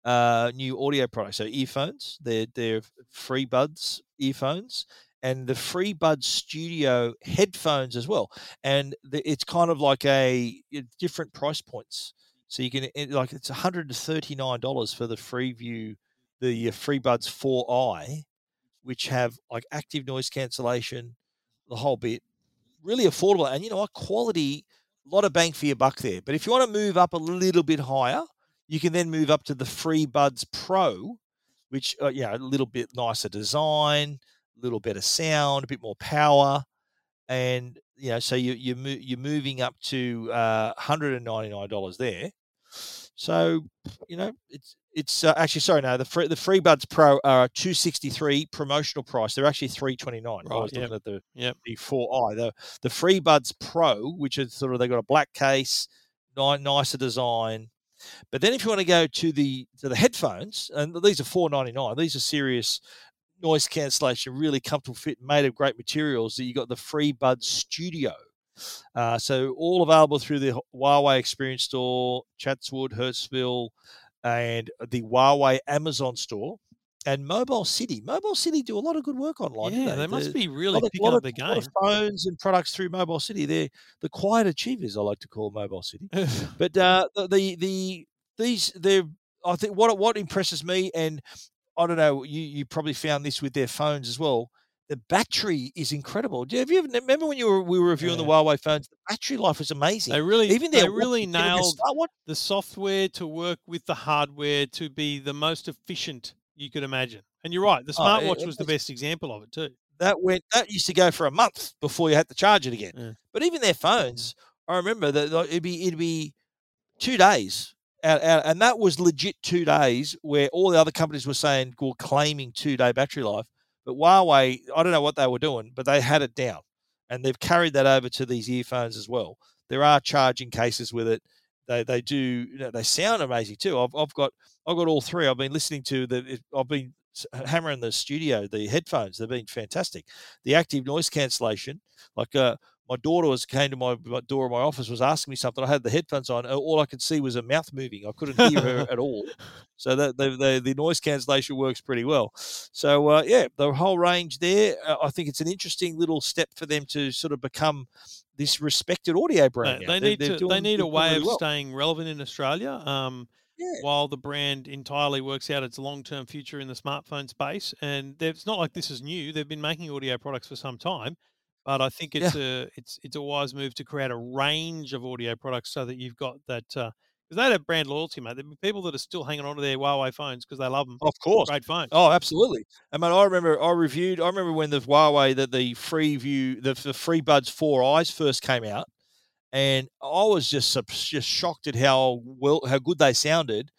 uh, new audio products. So earphones, they're they're FreeBuds earphones, and the FreeBuds studio headphones as well. And the, it's kind of like a different price points. So you can it, like it's one hundred and thirty nine dollars for the Freeview, the uh, FreeBuds 4i, which have like active noise cancellation, the whole bit. Really affordable, and you know what? Quality, a lot of bang for your buck there. But if you want to move up a little bit higher, you can then move up to the FreeBuds Pro, which uh, yeah, a little bit nicer design, a little better sound, a bit more power, and you know, so you you mo- you're moving up to uh, hundred and ninety nine dollars there. So you know, it's it's uh, actually sorry no the free the FreeBuds Pro are two sixty three promotional price. They're actually three twenty nine. I Right, was looking yep, at the yep. the four i the the FreeBuds Pro, which is sort of they got a black case, ni- nicer design. But then if you want to go to the to the headphones, and these are four ninety nine. These are serious noise cancellation, really comfortable fit, made of great materials. That you got the FreeBuds Studio. Uh, so all available through the Huawei Experience Store, Chatswood, Hurstville, and the Huawei Amazon Store, and Mobile City. Mobile City do a lot of good work online. Yeah, they must The- be really lot of- picking lot up of- the game. of phones and products through Mobile City. They're the quiet achievers, I like to call Mobile City. *laughs* But uh, the, the the these they're I think what what impresses me, and I don't know, you you probably found this with their phones as well. The battery is incredible. Do you, have you ever remember when you were we were reviewing the Yeah. Huawei phones? The battery life was amazing. They really, Even they really nailed the software to work with the hardware to be the most efficient you could imagine. And you're right, the Oh, it- smartwatch it was the best example of it too. that went that used to go for a month before you had to charge it again. Yeah. But even their mm. phones, I remember that it'd be it'd be two days out, out, and that was legit two days where all the other companies were saying were claiming two day battery life. But Huawei, I don't know what they were doing, but they had it down, and they've carried that over to these earphones as well. There are charging cases with it. They they do you know, they sound amazing too. I've I've got I've got all three. I've been listening to the I've been hammering the studio the headphones. They've been fantastic. The active noise cancellation, like uh, my daughter was came to my, my door of my office was asking me something. I had the headphones on. All I could see was her mouth moving. I couldn't hear her *laughs* at all. So that the, the the noise cancellation works pretty well. So uh, yeah, the whole range there. Uh, I think it's an interesting little step for them to sort of become this respected audio brand. They, they They're- need they're to they doing- need they're a way really of well. staying relevant in Australia. Um, Yeah. while the brand entirely works out its long term future in the smartphone space. And it's not like this is new. They've been making audio products for some time. But I think it's a it's it's a wise move to create a range of audio products so that you've got that because they have brand loyalty, mate. There'll be people that are still hanging on to their Huawei phones because they love them. Of course. Great phones. Oh, absolutely. I mean, I remember I reviewed. I remember when the Huawei that the Freeview, the, the FreeBuds Four Eyes first came out, and I was just just shocked at how well how good they sounded,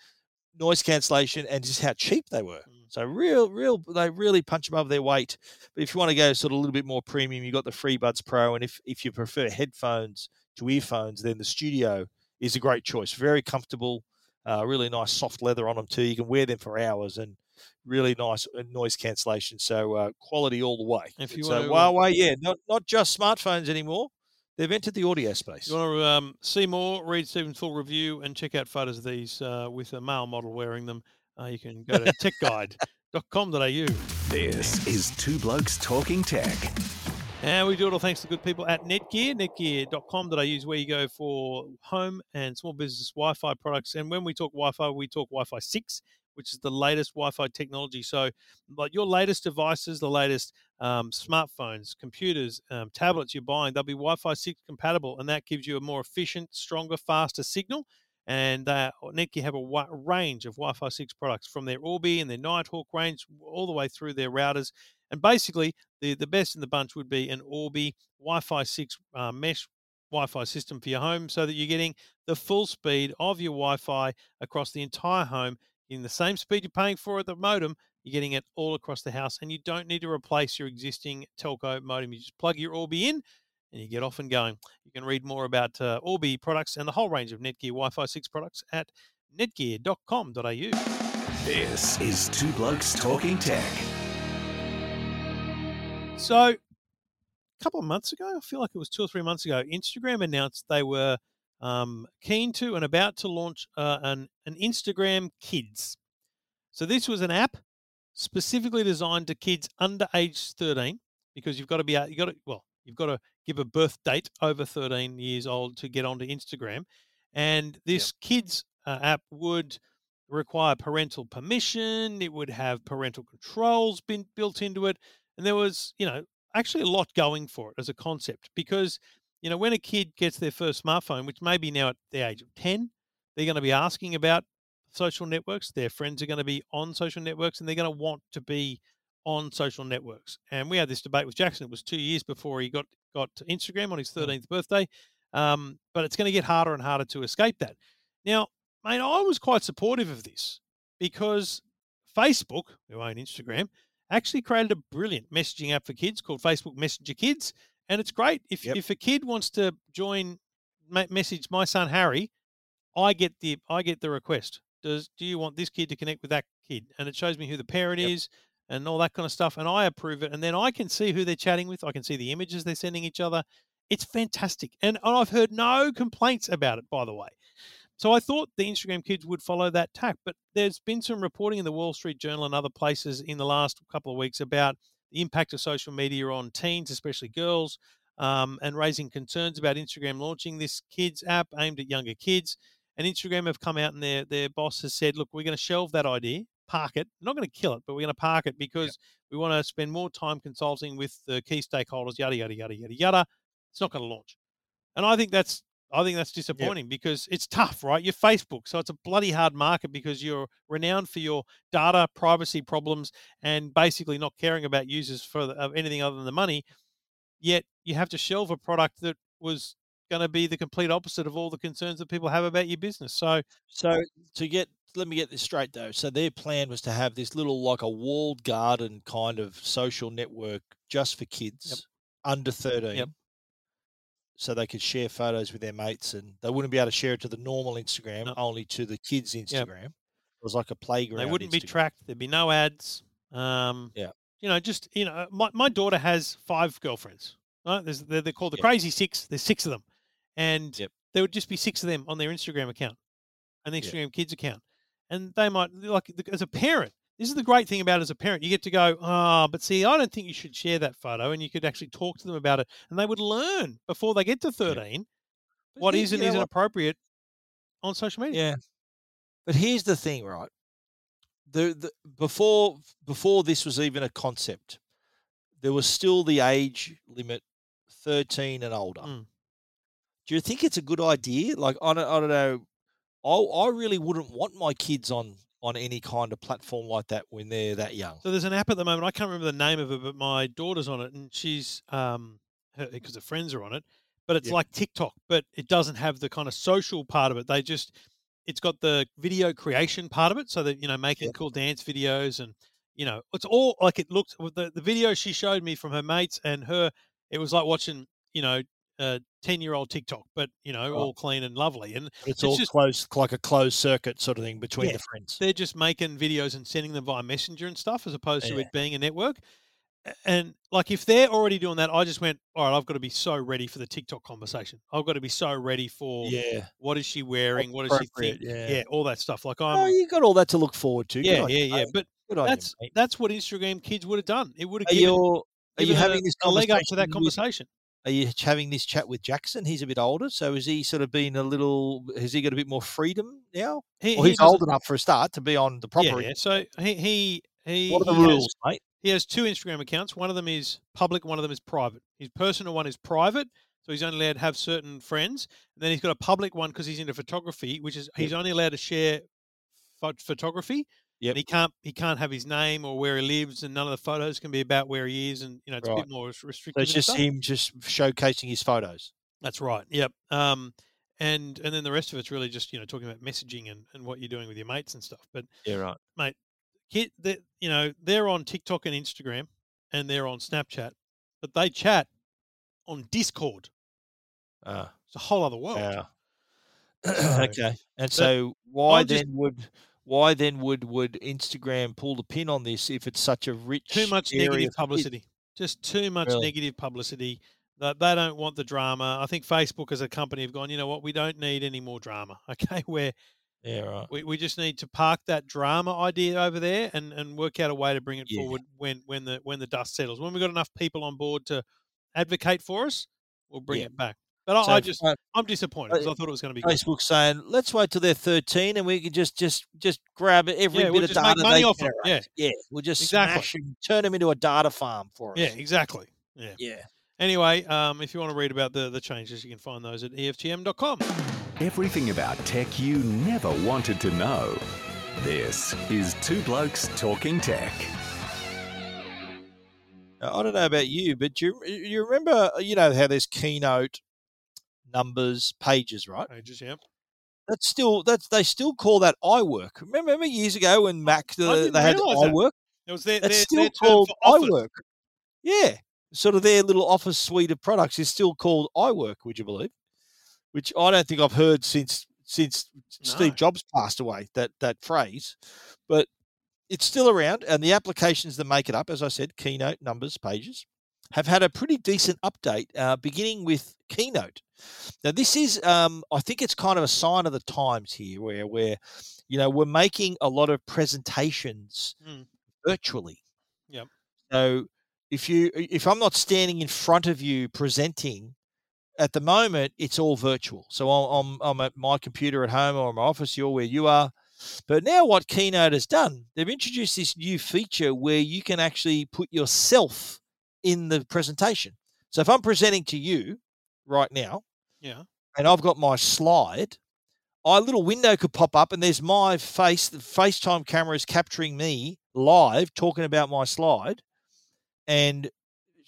noise cancellation, and just how cheap they were. Mm. So real, real, they really punch above their weight. But if you want to go sort of a little bit more premium, you've got the FreeBuds Pro, and if if you prefer headphones to earphones, then the Studio is a great choice. Very comfortable, uh, really nice soft leather on them too. You can wear them for hours, and really nice uh, noise cancellation. So uh, quality all the way. If you so um, Huawei, yeah, not not just smartphones anymore. They've entered the audio space. You want to um, see more, read Stephen's full review, and check out photos of these uh, with a male model wearing them. Uh, you can go to techguide.com.au. This is Two Blokes Talking Tech. And we do it all thanks to good people at Netgear. Netgear.com.au is where you go for home and small business Wi Fi products. And when we talk Wi Fi, we talk Wi Fi 6, which is the latest Wi Fi technology. So, like your latest devices, the latest um, smartphones, computers, um, tablets you're buying, they'll be Wi Fi 6 compatible. And that gives you a more efficient, stronger, faster signal. And uh, Netgear have a range of Wi Fi 6 products from their Orbi and their Nighthawk range all the way through their routers. And basically, the, the best in the bunch would be an Orbi Wi Fi 6 uh, mesh Wi Fi system for your home so that you're getting the full speed of your Wi Fi across the entire home in the same speed you're paying for at the modem. You're getting it all across the house, and you don't need to replace your existing telco modem. You just plug your Orbi in and you get off and going. You can read more about uh, Orbi products and the whole range of Netgear Wi Fi 6 products at netgear.com.au. This is Two Blokes Talking Tech. So, a couple of months ago, I feel like it was two or three months ago, Instagram announced they were um, keen to and about to launch uh, an, an Instagram Kids. So, this was an app specifically designed to kids under age 13 because you've got to be, you got to, well, you've got to give a birth date over 13 years old to get onto Instagram. And this kids uh, app would require parental permission, it would have parental controls been built into it and there was you know actually a lot going for it as a concept because you know when a kid gets their first smartphone which may be now at the age of 10 they're going to be asking about social networks their friends are going to be on social networks and they're going to want to be on social networks and we had this debate with jackson it was two years before he got got instagram on his 13th birthday um, but it's going to get harder and harder to escape that now mate i was quite supportive of this because facebook who own instagram actually created a brilliant messaging app for kids called Facebook Messenger Kids, and it's great. If Yep. if a kid wants to join, message my son Harry, I get the I get the request. Does do you want this kid to connect with that kid? And it shows me who the parent Yep. is and all that kind of stuff, and I approve it, and then I can see who they're chatting with. I can see the images they're sending each other. It's fantastic, and, I've heard no complaints about it. By the way. So I thought the Instagram kids would follow that tack, but there's been some reporting in the Wall Street Journal and other places in the last couple of weeks about the impact of social media on teens, especially girls, um, and raising concerns about Instagram launching this kids app aimed at younger kids. And Instagram have come out and their their boss has said, look, we're going to shelve that idea, park it. We're not going to kill it, but we're going to park it because we want to spend more time consulting with the key stakeholders, yada yada yada yada yada. It's not going to launch. And I think that's I think that's disappointing because it's tough, right? You're Facebook, so it's a bloody hard market because you're renowned for your data privacy problems and basically not caring about users for the, of anything other than the money. Yet you have to shelve a product that was going to be the complete opposite of all the concerns that people have about your business. So So to get let me get this straight though. So their plan was to have this little like a walled garden kind of social network just for kids under 13. So they could share photos with their mates and they wouldn't be able to share it to the normal Instagram, No. only to the kids' Instagram. It was like a playground. they wouldn't be tracked. There'd be no ads. Um, Yeah. You know, just you know, my, my daughter has five girlfriends. Right? There's, they're, they're called the Yep. Crazy Six. There's six of them, and Yep. there would just be six of them on their Instagram account, and the Yep. Instagram Kids account, and they might like as a parent. This is the great thing about as a parent. You get to go, ah, but see, I don't think you should share that photo, and you could actually talk to them about it, and they would learn before they get to 13 But what is and isn't appropriate on social media. Yeah. But here's the thing, right? The, the before before this was even a concept, there was still the age limit 13 and older. Mm. Do you think it's a good idea? Like I don't, I don't know. I I really wouldn't want my kids on on any kind of platform like that when they're that young. So there's an app at the moment. I can't remember the name of it, but my daughter's on it, and she's um because her friends are on it. But it's Yeah. like TikTok, but it doesn't have the kind of social part of it. They just it's got the video creation part of it, so that you know making Yeah. cool dance videos and you know it's all like it looks. with The the video she showed me from her mates and her, it was like watching you know uh, ten year old TikTok, but you know, Right. all clean and lovely. And it's, It's all just- closed, like a closed circuit sort of thing between Yeah. the friends. they're just making videos and sending them via Messenger and stuff, as opposed to it being a network. And like, if they're already doing that, I just went, all right, I've got to be so ready for the TikTok conversation. I've got to be so ready for Yeah. what is she wearing, what does she think, yeah. yeah, all that stuff. Like, Oh, I'm, you got all that to look forward to. Yeah, yeah, yeah. But that's you, that's what Instagram kids would have done. It would have Are given, you are you given a- having this a leg up to that conversation. Are you having this chat with Jackson? He's a bit older, so is he sort of been a little? Has he got a bit more freedom now? He, Well, he's doesn't- old enough for a start to be on the Yeah, proper. yeah. So he he he. What are the he has- mate? he has two Instagram accounts. One of them is public, one of them is private. His personal one is private, so he's only allowed to have certain friends. And then he's got a public one because he's into photography, which is he's only allowed to share pho- photography. Yep. And he can't he can't have his name or where he lives, and none of the photos can be about where he is, and you know it's a bit more restricted. So it's just him just showcasing his photos. That's right. Yep. Um, and and then the rest of it's really just you know talking about messaging and, and what you're doing with your mates and stuff. But Yeah, right. mate. kid that you know they're on TikTok and Instagram and they're on Snapchat, but they chat on Discord. Uh, It's a whole other world. yeah. *clears throat* So- okay. And so why just- then would why then would would Instagram pull the pin on this if it's such a rich Too much negative publicity. Just too much Really? negative publicity. That they don't want the drama. I think Facebook as a company have gone. You know what? We don't need any more drama. *laughs* Okay, where Yeah, right. we, we just need to park that drama idea over there and, and work out a way to bring it Yeah. forward when when the when the dust settles. When we've got enough people on board to advocate for us, we'll bring Yeah. it back. But I, So I just I'm disappointed because I thought it was going to be good. Facebook saying, let's wait till they're 13 and we can just just just grab every Yeah, bit we'll of just make data money they off 'em, generate. Yeah, we'll just Exactly. smash and turn them into a data farm for us. Yeah, exactly. Yeah. Yeah. Anyway, um, if you want to read about the the changes, you can find those at EFTM.com. Everything about tech you never wanted to know. This is Two Blokes Talking Tech. Now, I don't know about you, but you you remember you know how there's keynote numbers pages, right? Pages, yeah. That's still that's they still call that iWork. Remember, remember years ago when Mac the, they had realise that. iWork? It was their, That's their, still their called iWork. Yeah, sort of their little office suite of products is still called iWork. Would you believe? Which I don't think I've heard since since Steve Jobs passed away. That that phrase, but it's still around, and the applications that make it up, as I said, Keynote, Numbers, Pages, have had a pretty decent update, uh, beginning with Keynote. Now, this is, um, I think, it's kind of a sign of the times here, where where you know we're making a lot of presentations Mm. virtually. Yep. So if you if I'm not standing in front of you presenting, at the moment it's all virtual. So I'm I'm, I'm at my computer at home or in my office. You're where you are. But now what Keynote has done, they've introduced this new feature where you can actually put yourself in the presentation. So if I'm presenting to you right now, Yeah. and I've got my slide, a little window could pop up and there's my face. The FaceTime camera is capturing me live talking about my slide and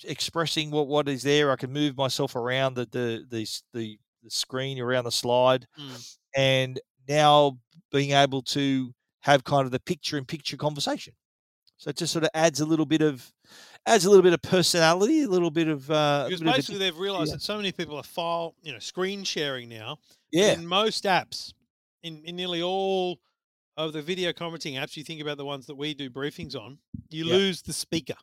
expressing what, what is there. I can move myself around the the the, the, the screen around the slide Mm. and now being able to have kind of the picture in picture conversation. So it just sort of adds a little bit of adds a little bit of personality, a little bit of uh, Because bit basically di- they've realised yeah. that so many people are file, you know, screen sharing now. yeah, In most apps, in, in nearly all of the video conferencing apps, you think about the ones that we do briefings on, you Yeah. lose the speaker.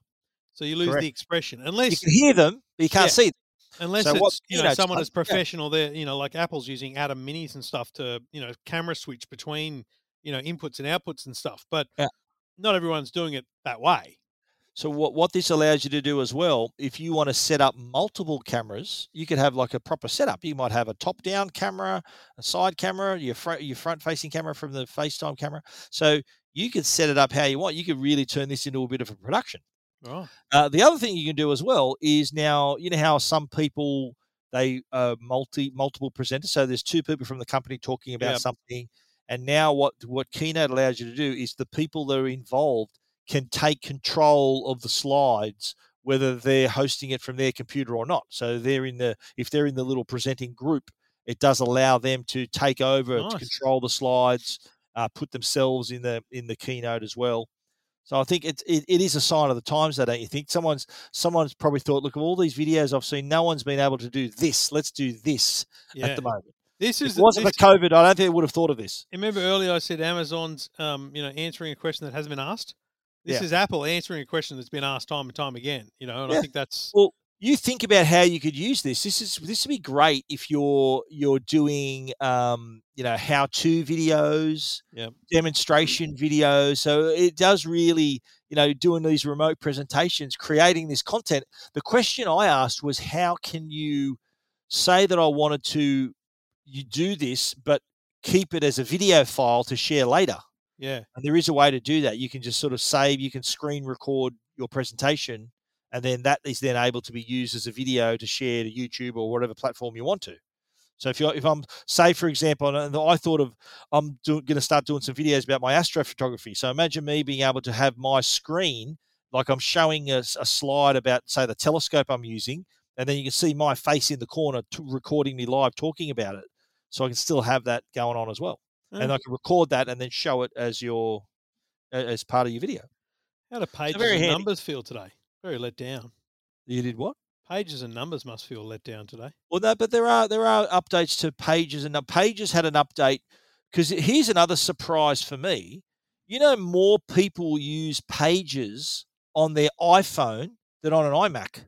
So you lose Correct. the expression. Unless you can hear them, but you can't Yeah. see them. unless So it's what you know Keynote's someone is as yeah. professional there, you know, like Apple's using ATEM Minis and stuff to, you know, camera switch between, you know, inputs and outputs and stuff. But Yeah. not everyone's doing it that way. So what what this allows you to do as well, if you want to set up multiple cameras, you could have like a proper setup. You might have a top down camera, a side camera, your front your front facing camera from the FaceTime camera. So you could set it up how you want. You could really turn this into a bit of a production. Right. Uh, the other thing you can do as well is now you know how some people they uh, multi multiple presenters. So there's two people from the company talking about Yep. something, and now what what Keynote allows you to do is the people that are involved can take control of the slides, whether they're hosting it from their computer or not. So they're in the if they're in the little presenting group, it does allow them to take over to control the slides, uh, put themselves in the in the keynote as well. So I think it's it, it is a sign of the times, though, don't you think? Someone's someone's probably thought, look, of all these videos I've seen, no one's been able to do this. Let's do this Yeah. at the moment. This If is it wasn't this, for COVID, I don't think they would have thought of this. Remember earlier I said Amazon's, um, you know, answering a question that hasn't been asked. This Yeah. is Apple answering a question that's been asked time and time again. You know, and I think that's Well, you think about how you could use this. This is this would be great if you're you're doing um, you know how to videos, demonstration videos. So it does really you know doing these remote presentations, creating this content. The question I asked was how can you say that I wanted to you do this, but keep it as a video file to share later. Yeah, And there is a way to do that. You can just sort of save, you can screen record your presentation, and then that is then able to be used as a video to share to YouTube or whatever platform you want to. So if you if I'm say for example, and I thought of I'm going to start doing some videos about my astrophotography. So imagine me being able to have my screen like I'm showing a slide about say the telescope I'm using, and then you can see my face in the corner recording me live talking about it. So I can still have that going on as well and I can record that and then show it as your as part of your video. how do pages and handy. numbers feel today? Very let down. You did what? Pages and numbers must feel let down today. Well, no, but there are there are updates to Pages, and now Pages had an update because here's another surprise for me. You know, more people use Pages on their iPhone than on an iMac.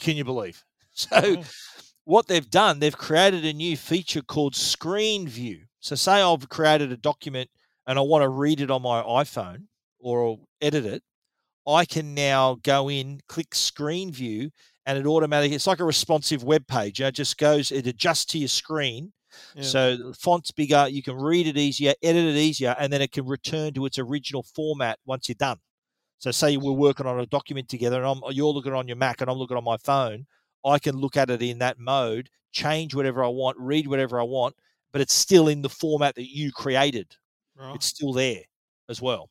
Can you believe? *laughs* So, Wow. what they've done, they've created a new feature called Screen View. So, say I've created a document and I want to read it on my iPhone or edit it, I can now go in, click Screen View, and it automatically it's like a responsive web page. It just goes, it adjusts to your screen. Yeah. So the font's bigger, you can read it easier, edit it easier, and then it can return to its original format once you're done. So say we're working on a document together and I'm, you're looking on your Mac and I'm looking on my phone, I can look at it in that mode, change whatever I want, read whatever I want, but it's still in the format that you created right. it's still there as well.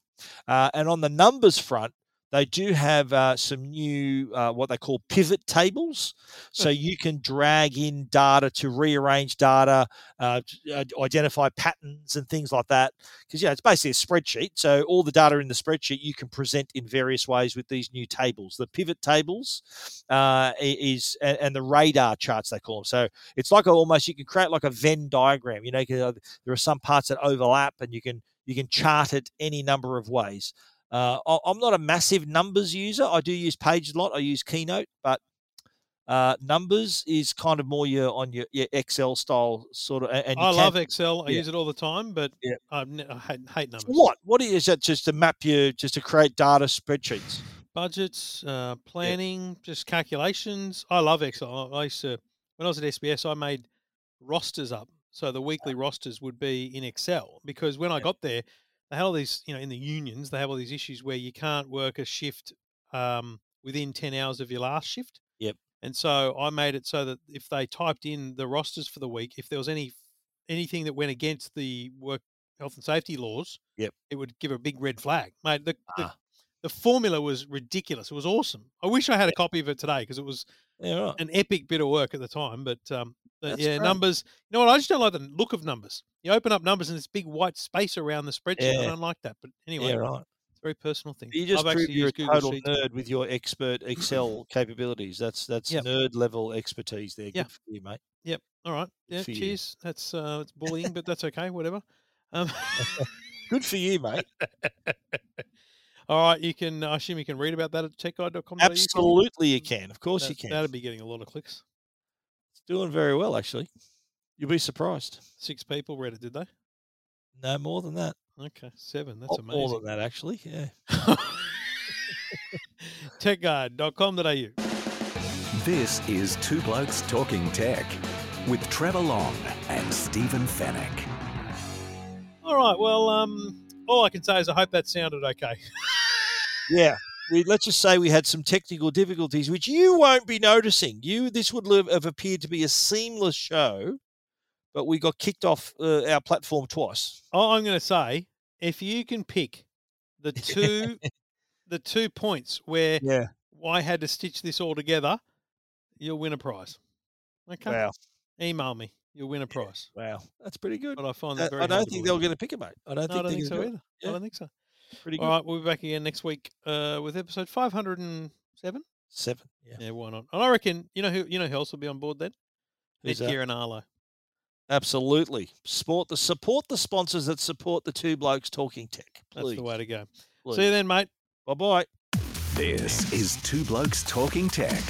Uh, and on the numbers front, they do have uh, some new uh, what they call pivot tables. So you can drag in data to rearrange data, uh, uh, identify patterns and things like that. Because yeah, it's basically a spreadsheet. So all the data in the spreadsheet you can present in various ways with these new tables. The pivot tables uh, is and, and the radar charts they call them. So it's like almost you can create like a Venn diagram. You know, 'cause, uh, there are some parts that overlap, and you can you can chart it any number of ways. Uh, I'm not a massive numbers user. I do use Pages a lot. I use Keynote, but uh, numbers is kind of more your on your, your Excel style sort of. And I love Excel. I yeah. use it all the time, but Yeah. I, I hate, hate numbers. What? What is that? Just to map your, just to create data spreadsheets. budgets, uh, planning, just calculations. I love Excel. I I used to when I was at SBS, I made rosters up, so the weekly rosters would be in Excel because when I got there, they had all these, you know, in the unions, they have all these issues where you can't work a shift um, within ten hours of your last shift. Yep. And so I made it so that if they typed in the rosters for the week, if there was any anything that went against the work health and safety laws, Yep. it would give a big red flag, mate. The, the Ah. the formula was ridiculous. It was awesome. I wish I had a copy of it today because it was Yeah, right. an epic bit of work at the time. But um, but yeah, great. numbers. You know what? I just don't like the look of numbers. You open up numbers and this big white space around the spreadsheet. I don't like that. But anyway, Yeah, right. it's a very personal thing. You just I've prove you're a Google total Sheets. nerd with your expert Excel capabilities. That's that's Yep. nerd level expertise there. Yeah. Good for you, mate. Yep. All right. Yeah. Cheers. That's uh, it's bullying, but that's okay. Whatever. Um, *laughs* Good for you, mate. *laughs* all right. You can. I assume you can read about that at techguide.com. Absolutely, you can. Of course, you can. That'd be getting a lot of clicks. It's doing very well, actually. You'll be surprised. Six people read it, did they? No more than that. Okay, seven. That's Lot amazing. More than that, actually. Yeah. *laughs* techguide.com.au. This is Two Blokes Talking Tech with Trevor Long and Stephen Fenech. All right. Well, um, all I can say is I hope that sounded okay. *laughs* Yeah. We, let's just say we had some technical difficulties, which you won't be noticing. You, this would live, have appeared to be a seamless show, but we got kicked off uh, our platform twice. All I'm going to say, if you can pick the two, *laughs* the two points where Yeah. I had to stitch this all together, you'll win a prize. Okay. Wow. Email me. You'll win a prize. Wow. That's pretty good. But I find Uh, that very. I don't think they're going to pick a mate. I don't No, I think don't they're think so either. Yeah. I don't think so. Pretty good. All right, we'll be back again next week uh, with episode 507. Seven. Yeah. Yeah, why not? And I reckon you know who you know who else will be on board then? Who's that? Netgear and Arlo. Absolutely. Support the support the sponsors that support the two blokes talking tech. That's the way to go. please. See you then, mate. Bye bye. This is Two Blokes Talking Tech